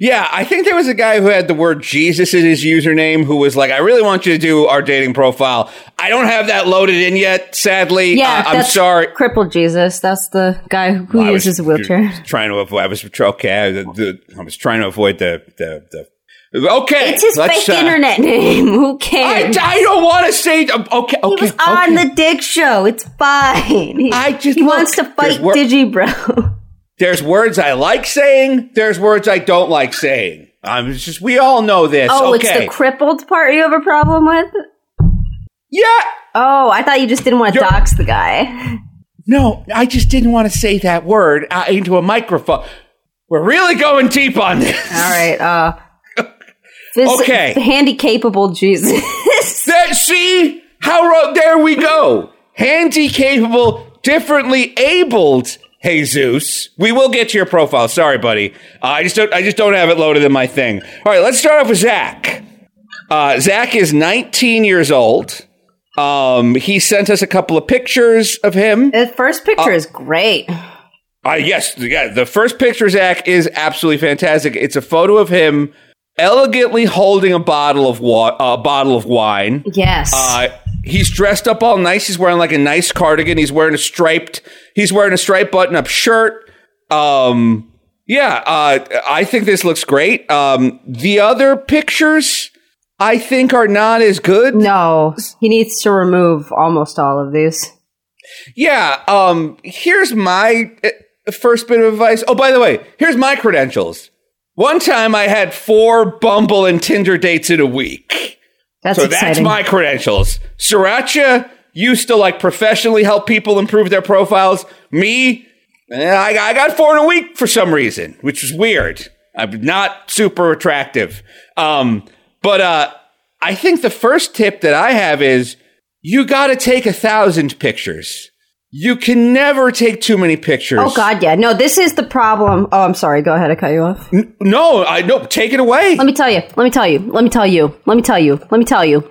Yeah, I think there was a guy who had the word Jesus in his username who was like, I really want you to do our dating profile. I don't have that loaded in yet, sadly. yeah, Uh, I'm that's sorry. Crippled Jesus. That's the guy who I was uses a wheelchair. Trying to avoid, I was okay. I, the, I was trying to avoid the, the, the Okay, It's his fake uh, internet name. Who I, cares? I don't want to say. um, Okay, okay, he was on okay. the Dick Show. It's fine. He, I just he look, wants to fight Digibro. There's words I like saying. There's words I don't like saying. I'm just. We all know this. Oh, okay. it's the crippled part you have a problem with? yeah. Oh, I thought you just didn't want to You're- dox the guy. No, I just didn't want to say that word uh, into a microphone. We're really going deep on this. All right. Uh, phys- Okay. Handy capable Jesus. That, see how ro- there we go. Handy capable, differently abled. Jesus, we will get to your profile. Sorry, buddy. Uh, I just don't. I just don't have it loaded in my thing. All right, let's start off with Zach. Uh, Zach is 19 years old. Um, he sent us a couple of pictures of him. the first picture is great. Uh, yes, yeah. The first picture, Zach, is absolutely fantastic. It's a photo of him elegantly holding a bottle of wa- a bottle of wine. Yes. Uh, he's dressed up all nice. He's wearing like a nice cardigan. He's wearing a striped. He's wearing a striped button-up shirt. Um, yeah, uh, I think this looks great. Um, the other pictures, I think, are not as good. no, he needs to remove almost all of these. Yeah. Um. Here's my uh, first bit of advice. Oh, by the way, here's my credentials. One time I had four Bumble and Tinder dates in a week. That's So exciting. that's my credentials. Sriracha used to like professionally help people improve their profiles. Me, eh, I, I got four in a week for some reason, which is weird. I'm not super attractive. Um, but uh, I think the first tip that I have is you got to take a thousand pictures. You can never take too many pictures. oh God, yeah. No, this is the problem. Oh, I'm sorry. Go ahead. I cut you off. No, I no. Take it away. Let me tell you. Let me tell you. Let me tell you. Let me tell you. Let me tell you.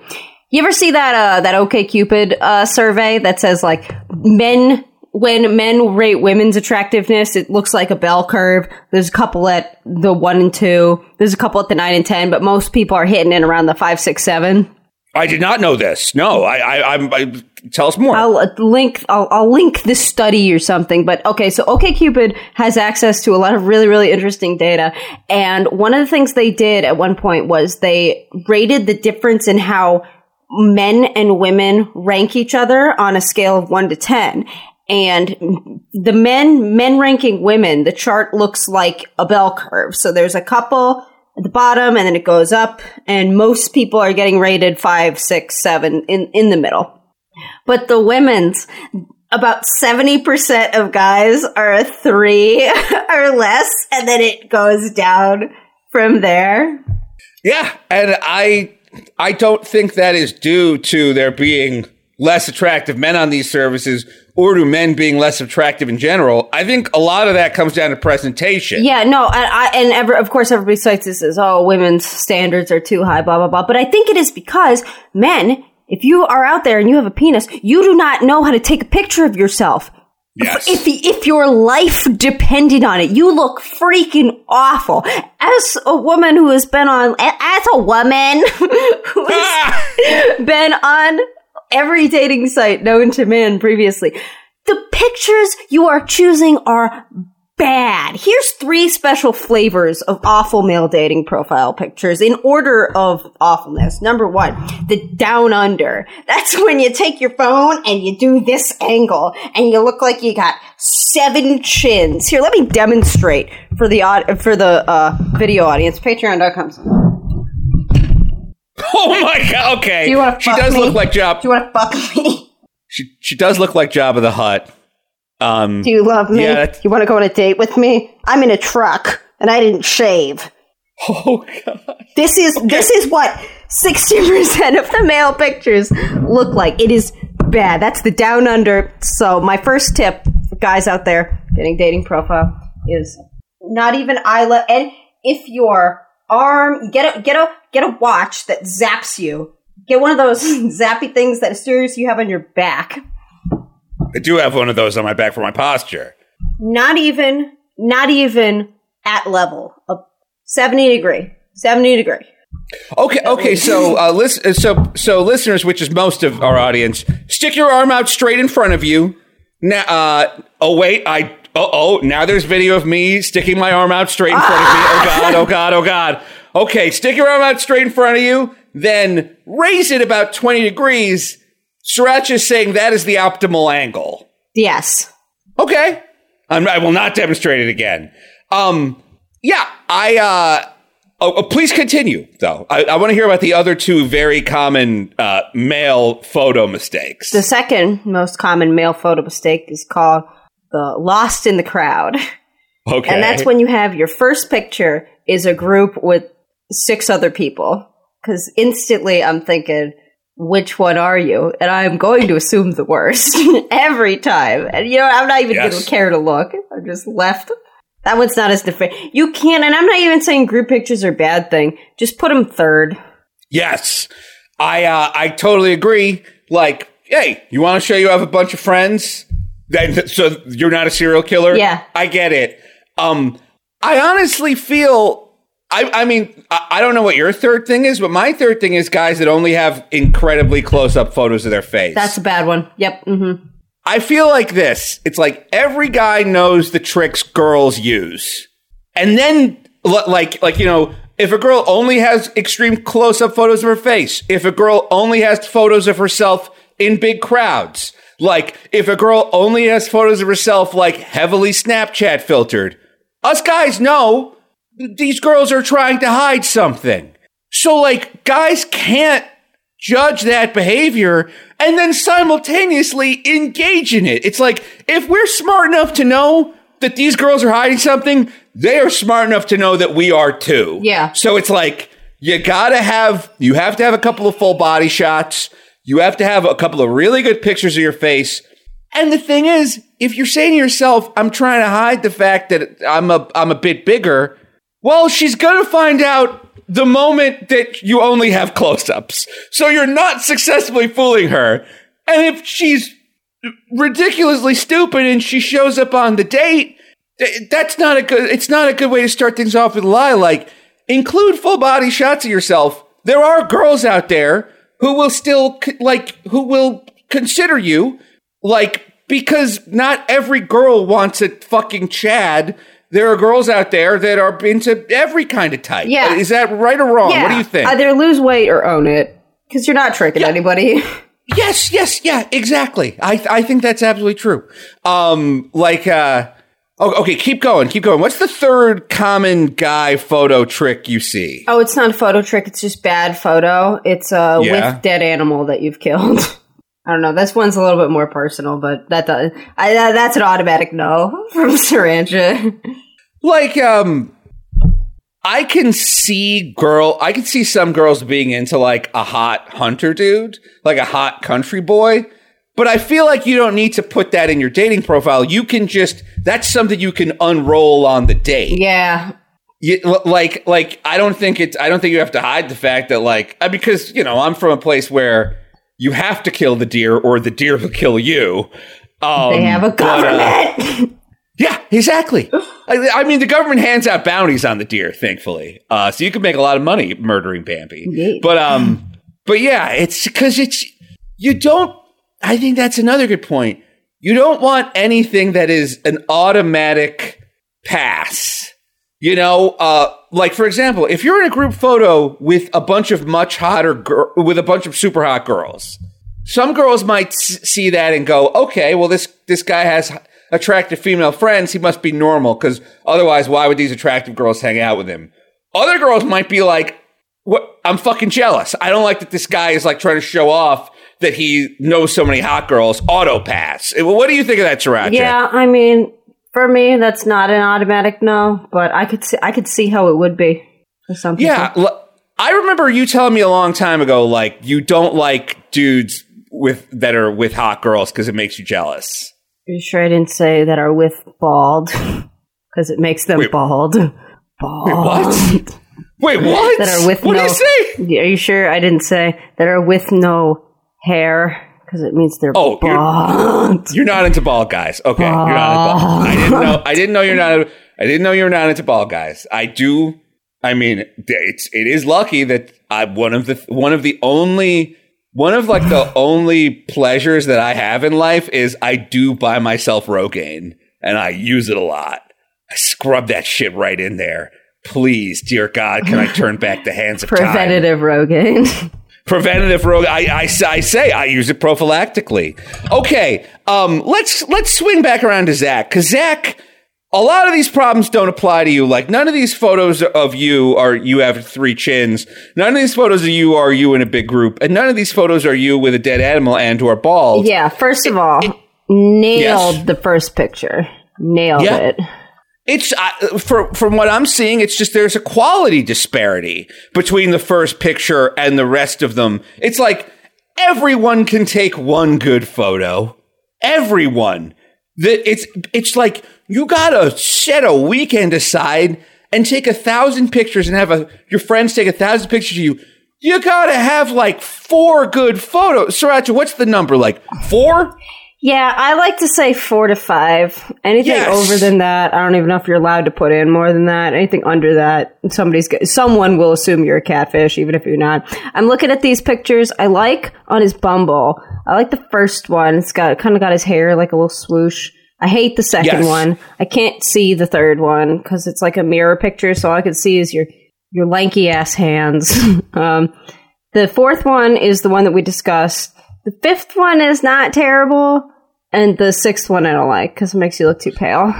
You ever see that uh, that OkCupid uh, survey that says like men when men rate women's attractiveness, it looks like a bell curve. There's a couple at the one and two. There's a couple at the nine and ten, but most people are hitting it around the five, six, seven. I did not know this. No, I, I, I'm. I, tell us more. I'll uh, link. I'll, I'll link this study or something. But okay, so OkCupid has access to a lot of really, really interesting data. And one of the things they did at one point was they rated the difference in how men and women rank each other on a scale of one to ten. And the men, men ranking women, the chart looks like a bell curve. So there's a couple at the bottom and then it goes up and most people are getting rated five, six, seven in, in the middle. But the women's, about 70% of guys are a three or less, and then it goes down from there. Yeah, and I I don't think that is due to there being less attractive men on these services or to men being less attractive in general. I think a lot of that comes down to presentation. Yeah, no, and, I, and ever, of course, everybody cites this as, oh, women's standards are too high, blah, blah, blah. But I think it is because men, if you are out there and you have a penis, you do not know how to take a picture of yourself. Yes. If, if your life depended on it, you look freaking awful. As a woman who has been on, as a woman who has ah! been on every dating site known to man previously, the pictures you are choosing are bad. Here's three special flavors of awful male dating profile pictures in order of awfulness. Number one, the down under. That's when you take your phone and you do this angle and you look like you got seven chins. Here, let me demonstrate for the for the uh, video audience. Patreon.com. Oh my god. Okay. Do you want to she does me? look like Jabba. Do you want to fuck me? She she does look like Jabba the Hutt. Um Do you love me? Yeah, that's- you want to go on a date with me? I'm in a truck and I didn't shave. Oh god. This is this is what sixty percent of the male pictures look like. It is bad. That's the down under. So my first tip, for guys out there getting dating profile, is not even eye level. And if your arm, get a get a get a watch that zaps you. Get one of those zappy things that as soon as you have on your back. I do have one of those on my back for my posture. Not even, not even at level. A seventy degree, seventy degree. Okay, okay. So, uh, listen, so, so, listeners, which is most of our audience, stick your arm out straight in front of you. Now, uh, oh wait, I. Oh, oh, now there's video of me sticking my arm out straight in front of me. Oh god, oh god, oh god. Okay, stick your arm out straight in front of you, then raise it about 20 degrees. Sriracha is saying that is the optimal angle. Yes. Okay. I'm, I will not demonstrate it again. Um, yeah, I, uh, oh, oh, please continue though. I, I want to hear about the other two very common, uh, male photo mistakes. The second most common male photo mistake is called the lost in the crowd. Okay. And that's when you have your first picture is a group with six other people. Because instantly I'm thinking, which one are you? And I'm going to assume the worst every time. And you know, I'm not even Yes. going to care to look. I'm just left. That one's not as different. You can't, and I'm not even saying group pictures are a bad thing. Just put them third. Yes, I uh, I totally agree. Like, hey, you want to show you have a bunch of friends? Then so you're not a serial killer? Yeah. I get it. Um, I honestly feel. I, I mean, I, I don't know what your third thing is, but my third thing is guys that only have incredibly close up photos of their face. That's a bad one. Yep. Mm-hmm. I feel like this. It's like every guy knows the tricks girls use. And then like like you know, if a girl only has extreme close-up photos of her face, if a girl only has photos of herself in big crowds, like if a girl only has photos of herself like heavily Snapchat filtered, us guys know these girls are trying to hide something. So like guys can't judge that behavior and then simultaneously engage in it. It's like if we're smart enough to know that these girls are hiding something, they are smart enough to know that we are too. Yeah. So it's like you gotta have you have to have a couple of full body shots. You have to have a couple of really good pictures of your face. And the thing is, if you're saying to yourself, I'm trying to hide the fact that I'm a I'm a bit bigger, well, she's gonna find out the moment that you only have close-ups. So you're not successfully fooling her. And if she's ridiculously stupid and she shows up on the date, that's not a good it's not a good way to start things off with a lie. Like include full body shots of yourself. There are girls out there who will still like who will consider you like because not every girl wants a fucking Chad. There are girls out there that are into every kind of type. Yeah. Is that right or wrong? Yeah. What do you think? Either lose weight or own it. Because you're not tricking anybody. Yes, yes, yeah, exactly. I I think that's absolutely true. Um, like, uh, oh, okay, keep going, keep going. What's the third common guy photo trick you see? Oh, it's not a photo trick. It's just bad photo. It's uh, Yeah. with dead animal that you've killed. I don't know. This one's a little bit more personal, but that does, I, that- that's an automatic no from Saranja. Like, um, I can see girl, I can see some girls being into like a hot hunter dude, like a hot country boy. But I feel like you don't need to put that in your dating profile. You can just, that's something you can unroll on the date. yeah. You, like like I don't think it's I don't think you have to hide the fact that like uh, because you know I'm from a place where you have to kill the deer or the deer will kill you. Um, They have a but, uh, government. yeah, exactly. I, I mean, the government hands out bounties on the deer, thankfully, uh, so you can make a lot of money murdering Bambi. Yeah. But um, but yeah, it's because it's you don't. I think that's another good point. You don't want anything that is an automatic pass. You know, uh, like for example, if you're in a group photo with a bunch of much hotter, gir- with a bunch of super hot girls, some girls might s- see that and go, "Okay, well this this guy has attractive female friends. He must be normal because otherwise, why would these attractive girls hang out with him?" Other girls might be like, "What? I'm fucking jealous. I don't like that this guy is like trying to show off that he knows so many hot girls. Auto pass. Eh, What do you think of that, Sriracha? yeah, I mean, for me, that's not an automatic no, but I could see, I could see how it would be for some people. Yeah, l- I remember you telling me a long time ago, like you don't like dudes with that are with hot girls because it makes you jealous. Are you sure I didn't say that are with bald? Because it makes them Wait. bald. Bald. what? Wait, what? That are with what no. do you say? Are you sure I didn't say that are with no hair? Because it means they're Oh, you're- bald. You're not into bald guys. Okay, you're not into bald. I didn't know. I didn't know you're not. I didn't know you're not into bald guys. I do. I mean, it's it is lucky that I one of the one of the only one of like the only pleasures that I have in life is I do buy myself Rogaine and I use it a lot. I scrub that shit right in there. Please, dear God, can I turn back the hands of time? Preventative Rogaine. preventative rogue. I, I, I, say I use it prophylactically. Okay, um, let's let's swing back around to Zach because Zach, a lot of these problems don't apply to you. Like none of these photos of you are you have three chins. None of these photos of you are you in a big group, and none of these photos are you with a dead animal and or bald. Yeah, first of all, it, nailed yes. the first picture. Nailed yeah. it. It's uh, for, from what I'm seeing, it's just there's a quality disparity between the first picture and the rest of them. It's like everyone can take one good photo. Everyone. That it's it's like you gotta set a weekend aside and take a thousand pictures and have a your friends take a thousand pictures of you. You gotta have like four good photos. Sriracha, what's the number? Like four? Yeah, I like to say four to five. Anything yes. over than that, I don't even know if you're allowed to put in more than that. Anything under that, somebody's someone will assume you're a catfish, even if you're not. I'm looking at these pictures. I like on his Bumble. I like the first one. It's got kind of got his hair like a little swoosh. I hate the second yes. one. I can't see the third one because it's like a mirror picture, so all I can see is your your lanky ass hands. um, the fourth one is the one that we discussed. The fifth one is not terrible. And the sixth one I don't like because it makes you look too pale.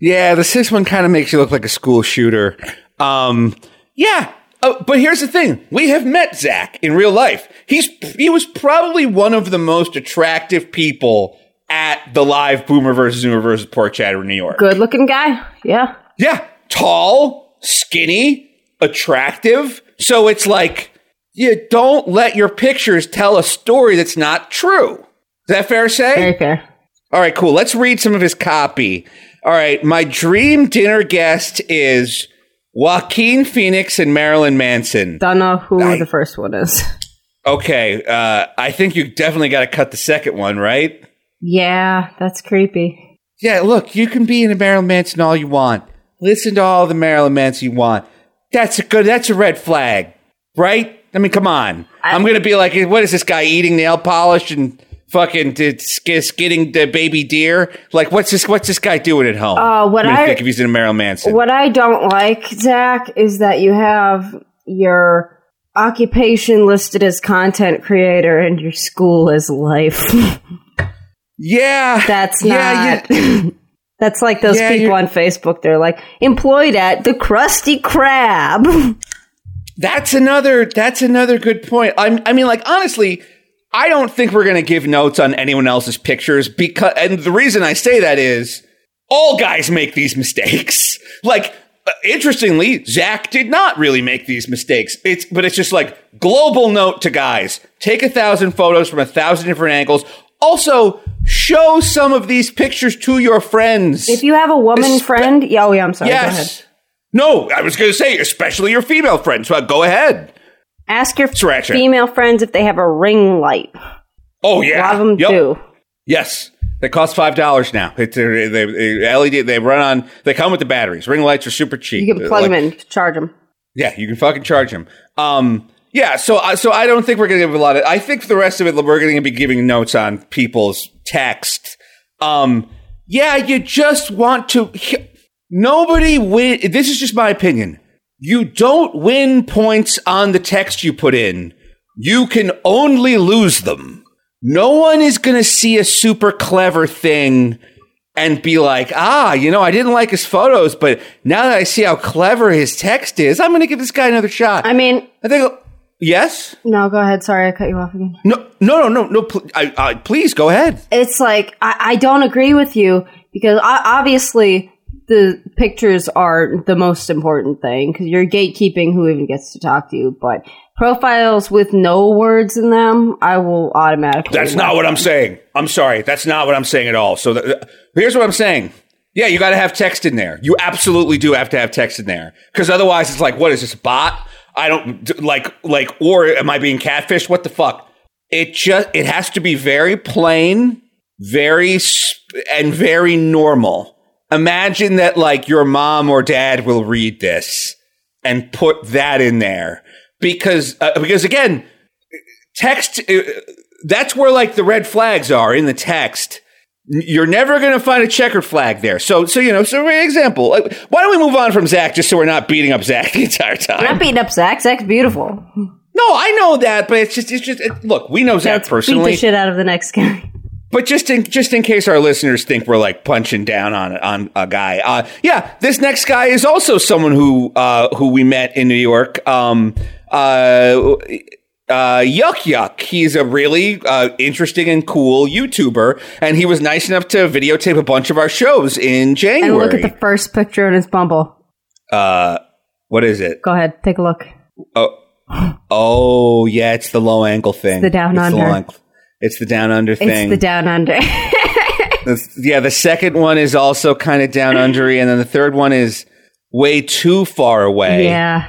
Yeah, the sixth one kind of makes you look like a school shooter. Um, yeah, uh, but here's the thing: we have met Zach in real life. He's he was probably one of the most attractive people at the live Boomer versus Zoomer versus Pork Chatter in New York. Good looking guy, yeah, yeah, tall, skinny, attractive. So it's like you don't let your pictures tell a story that's not true. Is that fair to say? Very fair. All right, cool. Let's read some of his copy. All right, my dream dinner guest is Joaquin Phoenix and Marilyn Manson. Don't know who I, the first one is. Okay, uh, I think you definitely got to cut the second one, right? Yeah, that's creepy. Yeah, look, you can be in a Marilyn Manson all you want. Listen to all the Marilyn Manson you want. That's a good. That's a red flag, right? I mean, come on. I, I'm gonna be like, what is this guy eating nail polish and fucking skidding the baby deer. Like, what's this? What's this guy doing at home? Uh, what I think if he's in a Marilyn Manson. What I don't like, Zach, is that you have your occupation listed as content creator and your school as life. yeah, that's not. Yeah, that's like those yeah, people on Facebook. They're like employed at the Krusty Krab. That's another. That's another good point. I'm, I mean, like honestly I don't think we're going to give notes on anyone else's pictures because, and the reason I say that is all guys make these mistakes. Like, uh, interestingly, Zach did not really make these mistakes. It's, but it's just like global note to guys. Take a thousand photos from a thousand different angles. Also, show some of these pictures to your friends. If you have a woman Espe- friend, yeah, oh yeah, I'm sorry. Yes. No, I was going to say, especially your female friends. So go ahead. Ask your female friends if they have a ring light. Oh yeah, a lot of them yep. do. Yes, they cost five dollars now. It's they, they, LED. They run on. They come with the batteries. Ring lights are super cheap. You can plug like, them in, charge them. Yeah, you can fucking charge them. Um, yeah, so uh, so I don't think we're going to give a lot of. I think for the rest of it, we're going to be giving notes on people's text. Um, yeah, you just want to. Nobody win. This is just my opinion. You don't win points on the text you put in. You can only lose them. No one is going to see a super clever thing and be like, ah, you know, I didn't like his photos, but now that I see how clever his text is, I'm going to give this guy another shot. I mean, I think, yes? No, go ahead. Sorry, I cut you off again. No, no, no, no, no. Pl- I, I, please go ahead. It's like, I, I don't agree with you because I, obviously the pictures are the most important thing because you're gatekeeping who even gets to talk to you. But profiles with no words in them, I will automatically. That's not what them. I'm saying. I'm sorry. That's not what I'm saying at all. So the, here's what I'm saying. Yeah, you got to have text in there. You absolutely do have to have text in there because otherwise, it's like, what is this bot? I don't like like, or am I being catfished? What the fuck? It just it has to be very plain, very and very normal imagine that like your mom or dad will read this and put that in there because uh, because again text uh, that's where like the red flags are in the text You're never going to find a checkered flag there. So, so you know, so for example, like, why don't we move on from Zach just so we're not beating up Zach the entire time? We're not beating up Zach. Zach's beautiful. no, I know that, but it's just, it's just, it, look, we know Zach Let's beat personally. the shit out of the next guy. But just in just in case our listeners think we're like punching down on on a guy, uh, yeah, this next guy is also someone who uh, who we met in New York. Um, uh, uh, Yuck Yuck. He's a really uh, interesting and cool YouTuber, and he was nice enough to videotape a bunch of our shows in And January. look at the first picture in his Bumble. uh, what is it? Go ahead, take a look. Oh, oh, yeah, it's the low angle thing. the down under. low ankle- It's the down under thing. It's the down under. The- yeah, the second one is also kind of down undery, and then the third one is way too far away. yeah.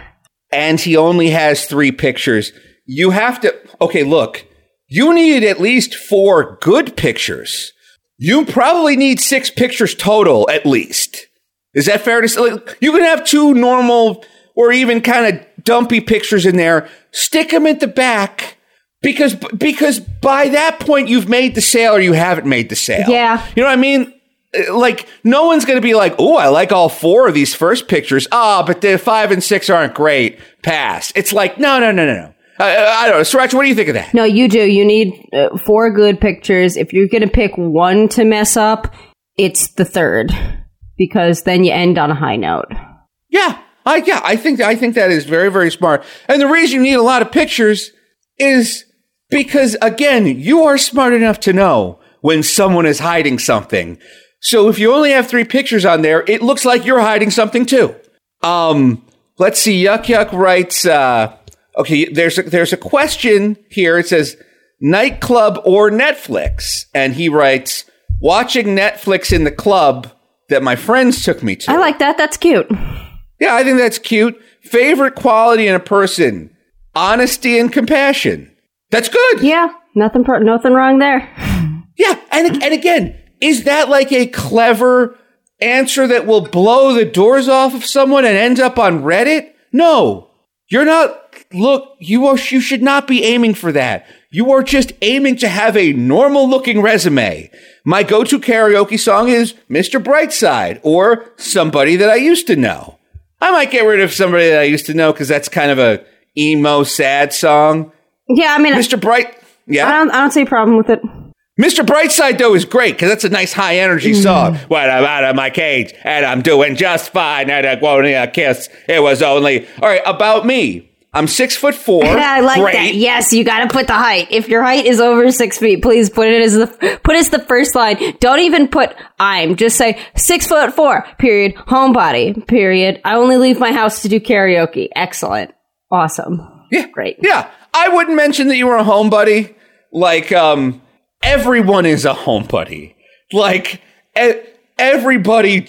And he only has three pictures. You have to, okay, look, you need at least four good pictures. You probably need six pictures total, at least. Is that fair to say? Like, you can have two normal or even kind of dumpy pictures in there. Stick them at the back because because by that point you've made the sale or you haven't made the sale. Yeah. you know what I mean. Uh, Like no one's going to be like, "Oh, I like all four of these first pictures." Ah, but the five and six aren't great. Pass. It's like, no, no, no, no, no. I, I don't know, Sriracha. What do you think of that? No, you do. You need uh, four good pictures. If you're going to pick one to mess up, it's the third because then you end on a high note. Yeah, I yeah, I think I think that is very very smart. And the reason you need a lot of pictures is because again, you are smart enough to know when someone is hiding something. So if you only have 3 pictures on there, it looks like you're hiding something too. Um, let's see Yuck Yuck writes uh okay, there's a, there's a question here. It says nightclub or Netflix and he writes watching Netflix in the club that my friends took me to. I like that. That's cute. Yeah, I think that's cute. Favorite quality in a person: honesty and compassion. That's good. Yeah, nothing, pro- nothing wrong there. Yeah, and and again, is that like a clever answer that will blow the doors off of someone and end up on Reddit? No, you're not. Look, you are. You should not be aiming for that. You are just aiming to have a normal looking resume. My go-to karaoke song is Mr. Brightside or somebody that I used to know. I might get rid of somebody that I used to know because that's kind of a emo sad song. Yeah, I mean, Mr. Bright, I yeah. don't, I don't see a problem with it. Mr. Brightside though is great because that's a nice high energy mm. song. When I'm out of my cage and I'm doing just fine and I won't a kiss. It was only all right about me. I'm six foot four. I like great. that. Yes, you got to put the height. If your height is over six feet, please put it as the put as the first line. Don't even put I'm. Just say six foot four. Period. Homebody. Period. I only leave my house to do karaoke. Excellent. Awesome. Yeah, Great. Yeah, I wouldn't mention that you were a homebody. Like, um, everyone is a homebody. Like, e- everybody.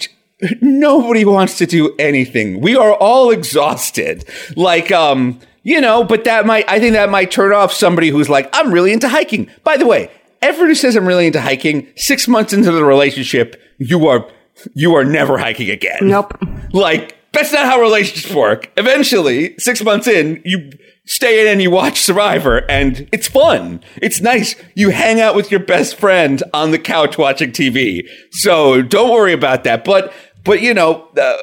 Nobody wants to do anything. We are all exhausted. Like, um, you know, but that might, I think that might turn off somebody who's like, I'm really into hiking. By the way, everyone who says I'm really into hiking, six months into the relationship, you are, you are never hiking again. Nope. Like, that's not how relationships work. Eventually, six months in, you stay in and you watch Survivor, and it's fun. It's nice. You hang out with your best friend on the couch watching TV. So don't worry about that. But, but you know, uh,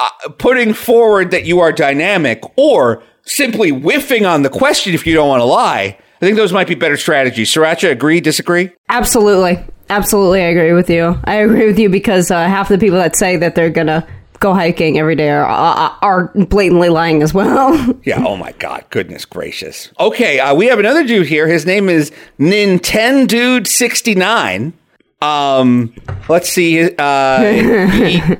uh, putting forward that you are dynamic or simply whiffing on the question if you don't want to lie, I think those might be better strategies. Sriracha, agree, disagree? Absolutely. Absolutely, I agree with you. I agree with you because uh, half the people that say that they're gonna go hiking every day are are, are blatantly lying as well. Yeah. Oh my God. Goodness gracious. Okay. Uh, we have another dude here. His name is Nintendude sixty nine. Um. Let's see. Uh. he-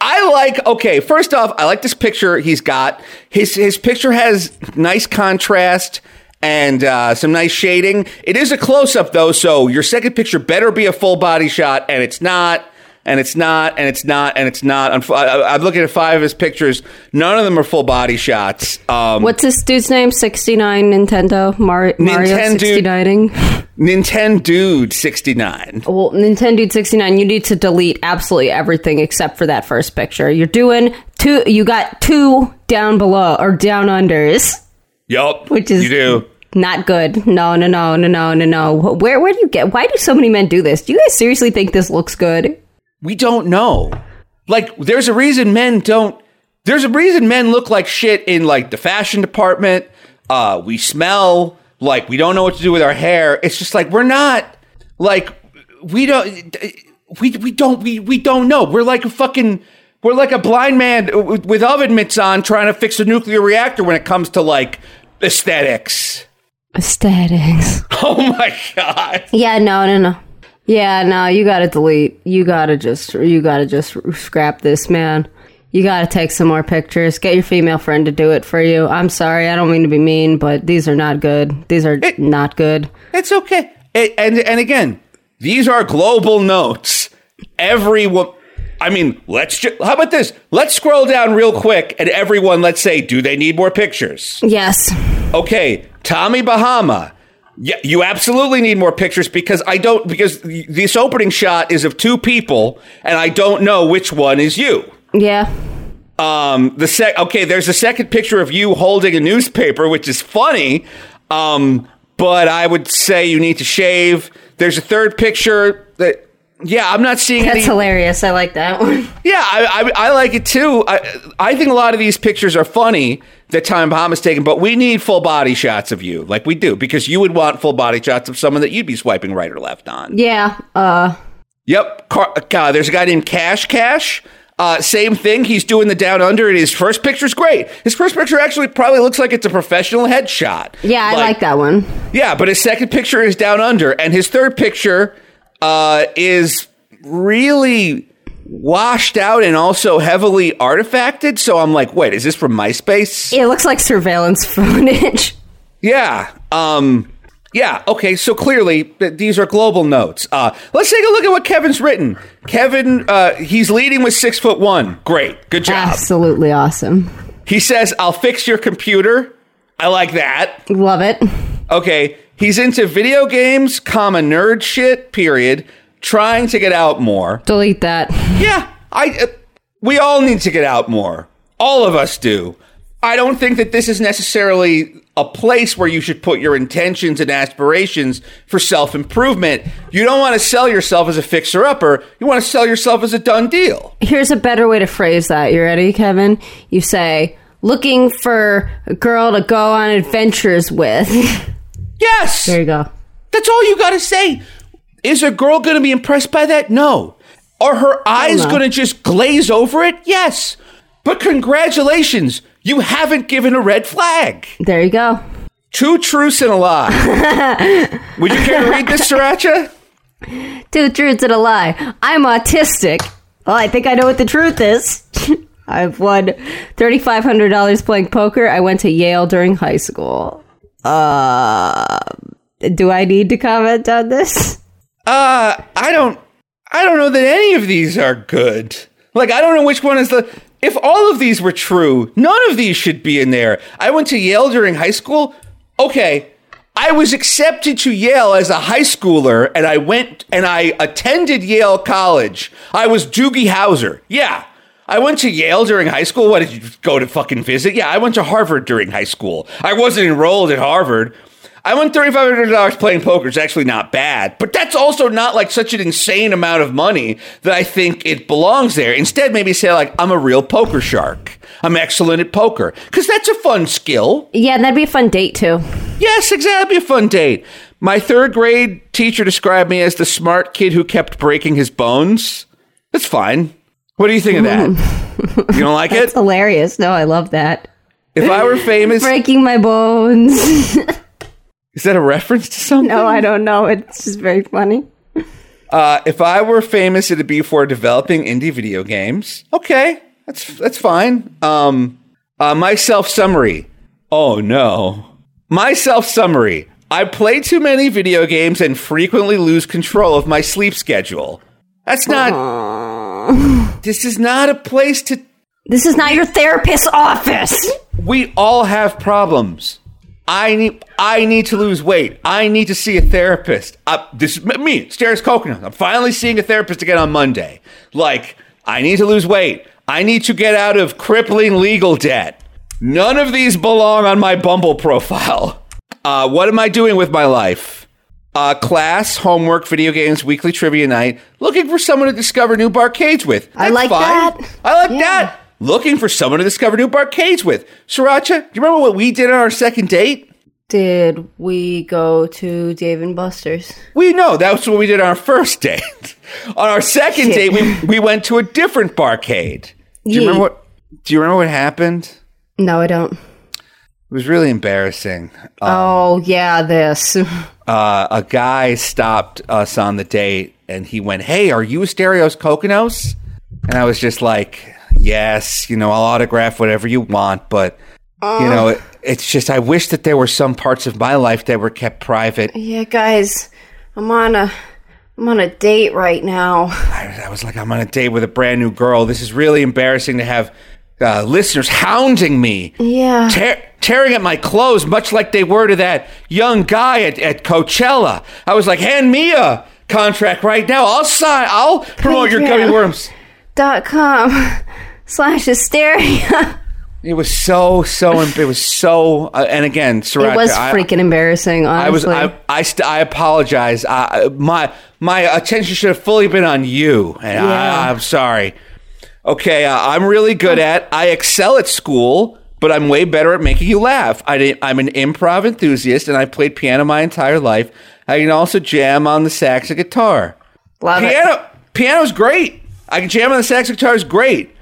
I like okay, first off, I like this picture he's got. His his picture has nice contrast and uh, some nice shading. It is a close up though, so your second picture better be a full body shot and it's not and it's not, and it's not, and it's not. I'm, I'm, looking at five of his pictures. None of them are full body shots. Um, What's this dude's name? 69 Nintendo Mar- Nintendo, Mario 69ing? Nintendo 69. Well, Nintendo 69, you need to delete absolutely everything except for that first picture. You're doing two, you got two down below or down unders. Yup. Which is you do. not good. No, no, no, no, no, no, no. Where, where do you get, why do so many men do this? Do you guys seriously think this looks good? We don't know. Like, there's a reason men don't, there's a reason men look like shit in like the fashion department. Uh, we smell like we don't know what to do with our hair. It's just like we're not like we don't we we don't we we don't know. We're like a fucking we're like a blind man with, with oven mitts on trying to fix a nuclear reactor when it comes to like aesthetics. Aesthetics. Oh my god. Yeah, no, no, no. Yeah, no, you gotta delete. You gotta just, you gotta just scrap this, man. You gotta take some more pictures. Get your female friend to do it for you. I'm sorry, I don't mean to be mean, but these are not good. These are It- not good. It's okay. And, and and again, these are global notes. Everyone I mean, let's ju- how about this? Let's scroll down real quick and everyone let's say do they need more pictures? Yes. Okay, Tommy Bahama. Yeah, you absolutely need more pictures because I don't because this opening shot is of two people and I don't know which one is you. Yeah. Um, the sec okay, there's a second picture of you holding a newspaper, which is funny. Um, but I would say you need to shave. There's a third picture that yeah, I'm not seeing That's any. hilarious. I like that one. Yeah, I, I, I like it too. I, I think a lot of these pictures are funny that Tommy Bahama's taken, but we need full body shots of you, like we do, because you would want full body shots of someone that you'd be swiping right or left on. Yeah. Uh. Yep. Car- God, there's a guy named Cash Cash. Uh, same thing. He's doing the down under, and his first picture's great. His first picture actually probably looks like it's a professional headshot. Yeah, I like that one. Yeah, but his second picture is down under, and his third picture uh, is really washed out and also heavily artifacted. So I'm like, wait, is this from MySpace? It looks like surveillance footage. Yeah. Um. Yeah. Okay. So clearly, th- these are global notes. Uh, let's take a look at what Kevin's written. Kevin, uh, he's leading with six foot one. Great. Good job. Absolutely awesome. He says, "I'll fix your computer." I like that. Love it. Okay. He's into video games, comma nerd shit. Period. Trying to get out more. Delete that. Yeah. I. Uh, we all need to get out more. All of us do. I don't think that this is necessarily a place where you should put your intentions and aspirations for self improvement. You don't want to sell yourself as a fixer upper. You want to sell yourself as a done deal. Here's a better way to phrase that. You ready, Kevin? You say, looking for a girl to go on adventures with. Yes. there you go. That's all you got to say. Is a girl going to be impressed by that? No. Are her eyes going to just glaze over it? Yes. But congratulations, you haven't given a red flag. There you go. Two truths and a lie. Would you care to read this, Sriracha? Two truths and a lie. I'm autistic. Well, I think I know what the truth is. I've won $3,500 playing poker. I went to Yale during high school. Uh, do I need to comment on this? Uh, I don't, I don't know that any of these are good. Like, I don't know which one is the. If all of these were true, none of these should be in there. I went to Yale during high school. Okay, I was accepted to Yale as a high schooler, and I went and I attended Yale College. I was Doogie Howser. Yeah. I went to Yale during high school. What did you go to fucking visit? Yeah, I went to Harvard during high school. I wasn't enrolled at Harvard. I won thirty five hundred dollars playing poker. It's actually not bad, but that's also not like such an insane amount of money that I think it belongs there. Instead, maybe say like I'm a real poker shark. I'm excellent at poker because that's a fun skill. Yeah, that'd be a fun date too. Yes, exactly. Be a fun date. My third grade teacher described me as the smart kid who kept breaking his bones. That's fine. What do you think of that? Hmm. you don't like it? Hilarious. No, I love that. If I were famous, Breaking my bones. is that a reference to something? no, I don't know. It's just very funny. Uh, if I were famous, it'd be for developing indie video games. Okay, that's that's fine. Um, uh, my self summary. Oh no, my self summary. I play too many video games and frequently lose control of my sleep schedule. That's not. This is not a place to. This is not your therapist's office. We all have problems. I need. I need to lose weight. I need to see a therapist. Uh, this is me, Stairs Coconut. I'm finally seeing a therapist again on Monday. Like, I need to lose weight. I need to get out of crippling legal debt. None of these belong on my Bumble profile. Uh, what am I doing with my life? Uh, class, homework, video games, weekly trivia night. Looking for someone to discover new barcades with. I like fine. that. I like Yeah. that. Looking for someone to discover new barcades with. Sriracha, do you remember what we did on our second date? Did we go to Dave and Buster's? We know that's what we did on our first date. on our second Shit. date, we, we went to a different barcade. Do you remember what? Do you remember what happened? No, I don't. It was really embarrassing. oh, yeah, this. Uh, a guy stopped us on the date, and he went, "Hey, are you Asterios Kokkinos?" And I was just like, "Yes, you know, I'll autograph whatever you want, but you know, it, it's just I wish that there were some parts of my life that were kept private." yeah, guys, I'm on a I'm on a date right now. I, I was like, I'm on a date with a brand new girl. This is really embarrassing to have uh, listeners hounding me, Yeah. tear, tearing at my clothes, much like they were to that young guy at, at Coachella. I was like, hand me a contract right now. I'll sign. I'll promote your gummy worms. Dot com slash hysteria. It was so so. It was so. Uh, and again, Sriracha, It was I- freaking embarrassing, I was. honestly. I. I, st- I apologize. I, my my attention should have fully been on you, and Yeah. I, I'm sorry. Okay, uh, I'm really good at. I excel at school, but I'm way better at making you laugh. I didn't, I'm an improv enthusiast, and I played piano my entire life. I can also jam on the sax and guitar. Love it. Piano, piano's great. I can jam on the sax guitar is great.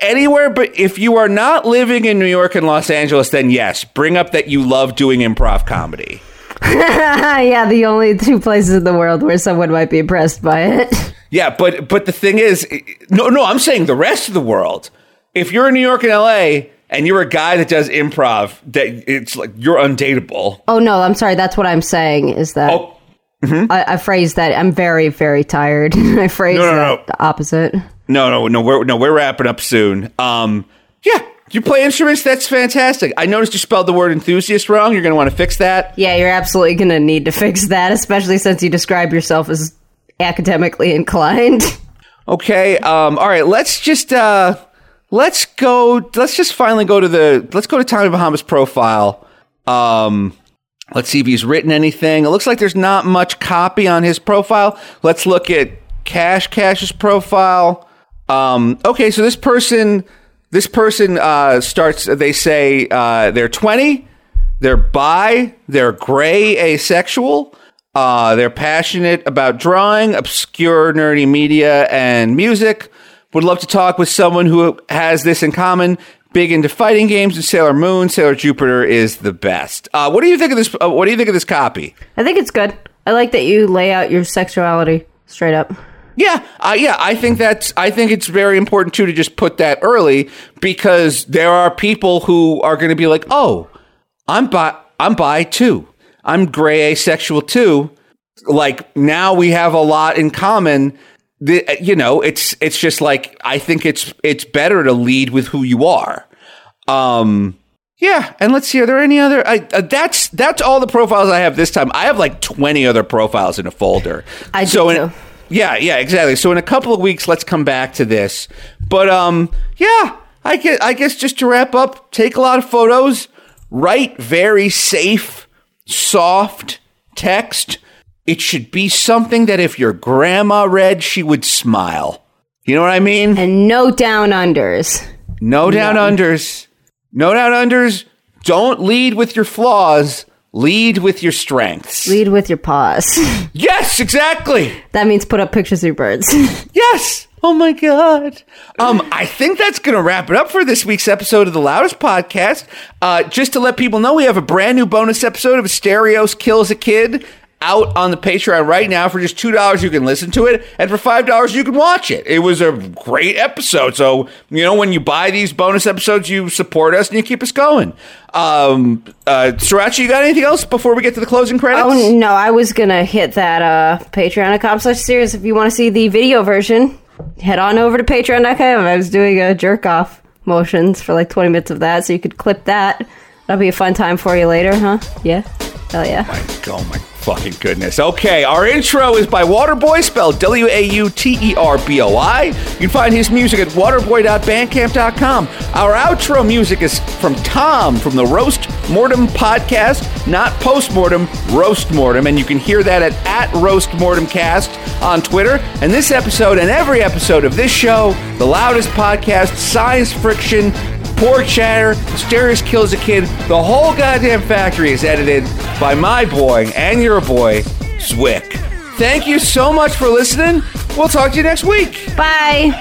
Anywhere, but if you are not living in New York and Los Angeles, then yes, bring up that you love doing improv comedy. yeah, the only two places in the world where someone might be impressed by it. Yeah, but but the thing is, no, no, I'm saying the rest of the world. If you're in New York and LA and you're a guy that does improv, that it's like you're undateable. Oh no, I'm sorry. That's what I'm saying. Is that Oh, mm-hmm. I, I phrased that. I'm very, very tired. I phrased No, no, that no. the opposite. No, no, no, we're no, we're wrapping up soon. Um, yeah, you play instruments. That's fantastic. I noticed you spelled the word enthusiast wrong. You're going to want to fix that. Yeah, you're absolutely going to need to fix that, especially since you describe yourself as academically inclined. Okay. Um, all right. Let's just uh, let's go. Let's just finally go to the. Let's go to Tommy Bahama's profile. Um, let's see if he's written anything. It looks like there's not much copy on his profile. Let's look at Cash Cash's profile. Um, okay, so this person, this person uh, starts. They say uh, they're 20. They're bi. They're gray asexual. Uh, they're passionate about drawing, obscure nerdy media, and music. Would love to talk with someone who has this in common. Big into fighting games and Sailor Moon. Sailor Jupiter is the best. Uh, what do you think of this? Uh, what do you think of this copy? I think it's good. I like that you lay out your sexuality straight up. Yeah, uh, yeah, I think that's. I think it's very important too to just put that early because there are people who are going to be like, "Oh, I'm bi. I'm bi too. I'm gray asexual too." Like now we have a lot in common. The, you know, it's it's just like I think it's it's better to lead with who you are. Um, yeah, and let's see. Are there any other? I, uh, that's that's all the profiles I have this time. I have like twenty other profiles in a folder. I do so in, too. Yeah, yeah, exactly. So in a couple of weeks, let's come back to this. But um, yeah, I guess I guess just to wrap up, take a lot of photos, write very safe, soft text. It should be something that if your grandma read, she would smile. You know what I mean? And no down unders. No down unders. No down unders. Don't lead with your flaws. Lead with your strengths. Lead with your paws. Yes, exactly. that means put up pictures of your birds. Yes. Oh my god. Um, I think that's gonna wrap it up for this week's episode of the Loudred Podcast. Uh, just to let people know, we have a brand new bonus episode of Stereos Kills a Kid out on the Patreon right now. For just two dollars, you can listen to it, and for five dollars, you can watch it. It was a great episode. So you know, when you buy these bonus episodes, you support us and you keep us going. Um, uh, Sriracha, you got anything else before we get to the closing credits? oh no, I was gonna hit that uh patreon.com slash series if you want to see the video version. Head on over to patreon.com. I was doing a jerk off motions for like 20 minutes of that, so you could clip that. That'll be a fun time for you later, huh? Yeah. Hell yeah. Oh my fucking goodness. Okay, our intro is by Wauterboi, spelled W A U T E R B O I. You can find his music at wauterboi.bandcamp.com. Our outro music is from Tom from the Roast Mortem podcast, not Postmortem, Roast Mortem, and you can hear that at, at Roast Mortem Cast on Twitter. And this episode and every episode of this show, the Loudred podcast, Science Friction, Pork Chatter, Mysterious Kills a Kid, the whole goddamn factory is edited by my boy and your boy, Zwick. Thank you so much for listening. We'll talk to you next week. Bye.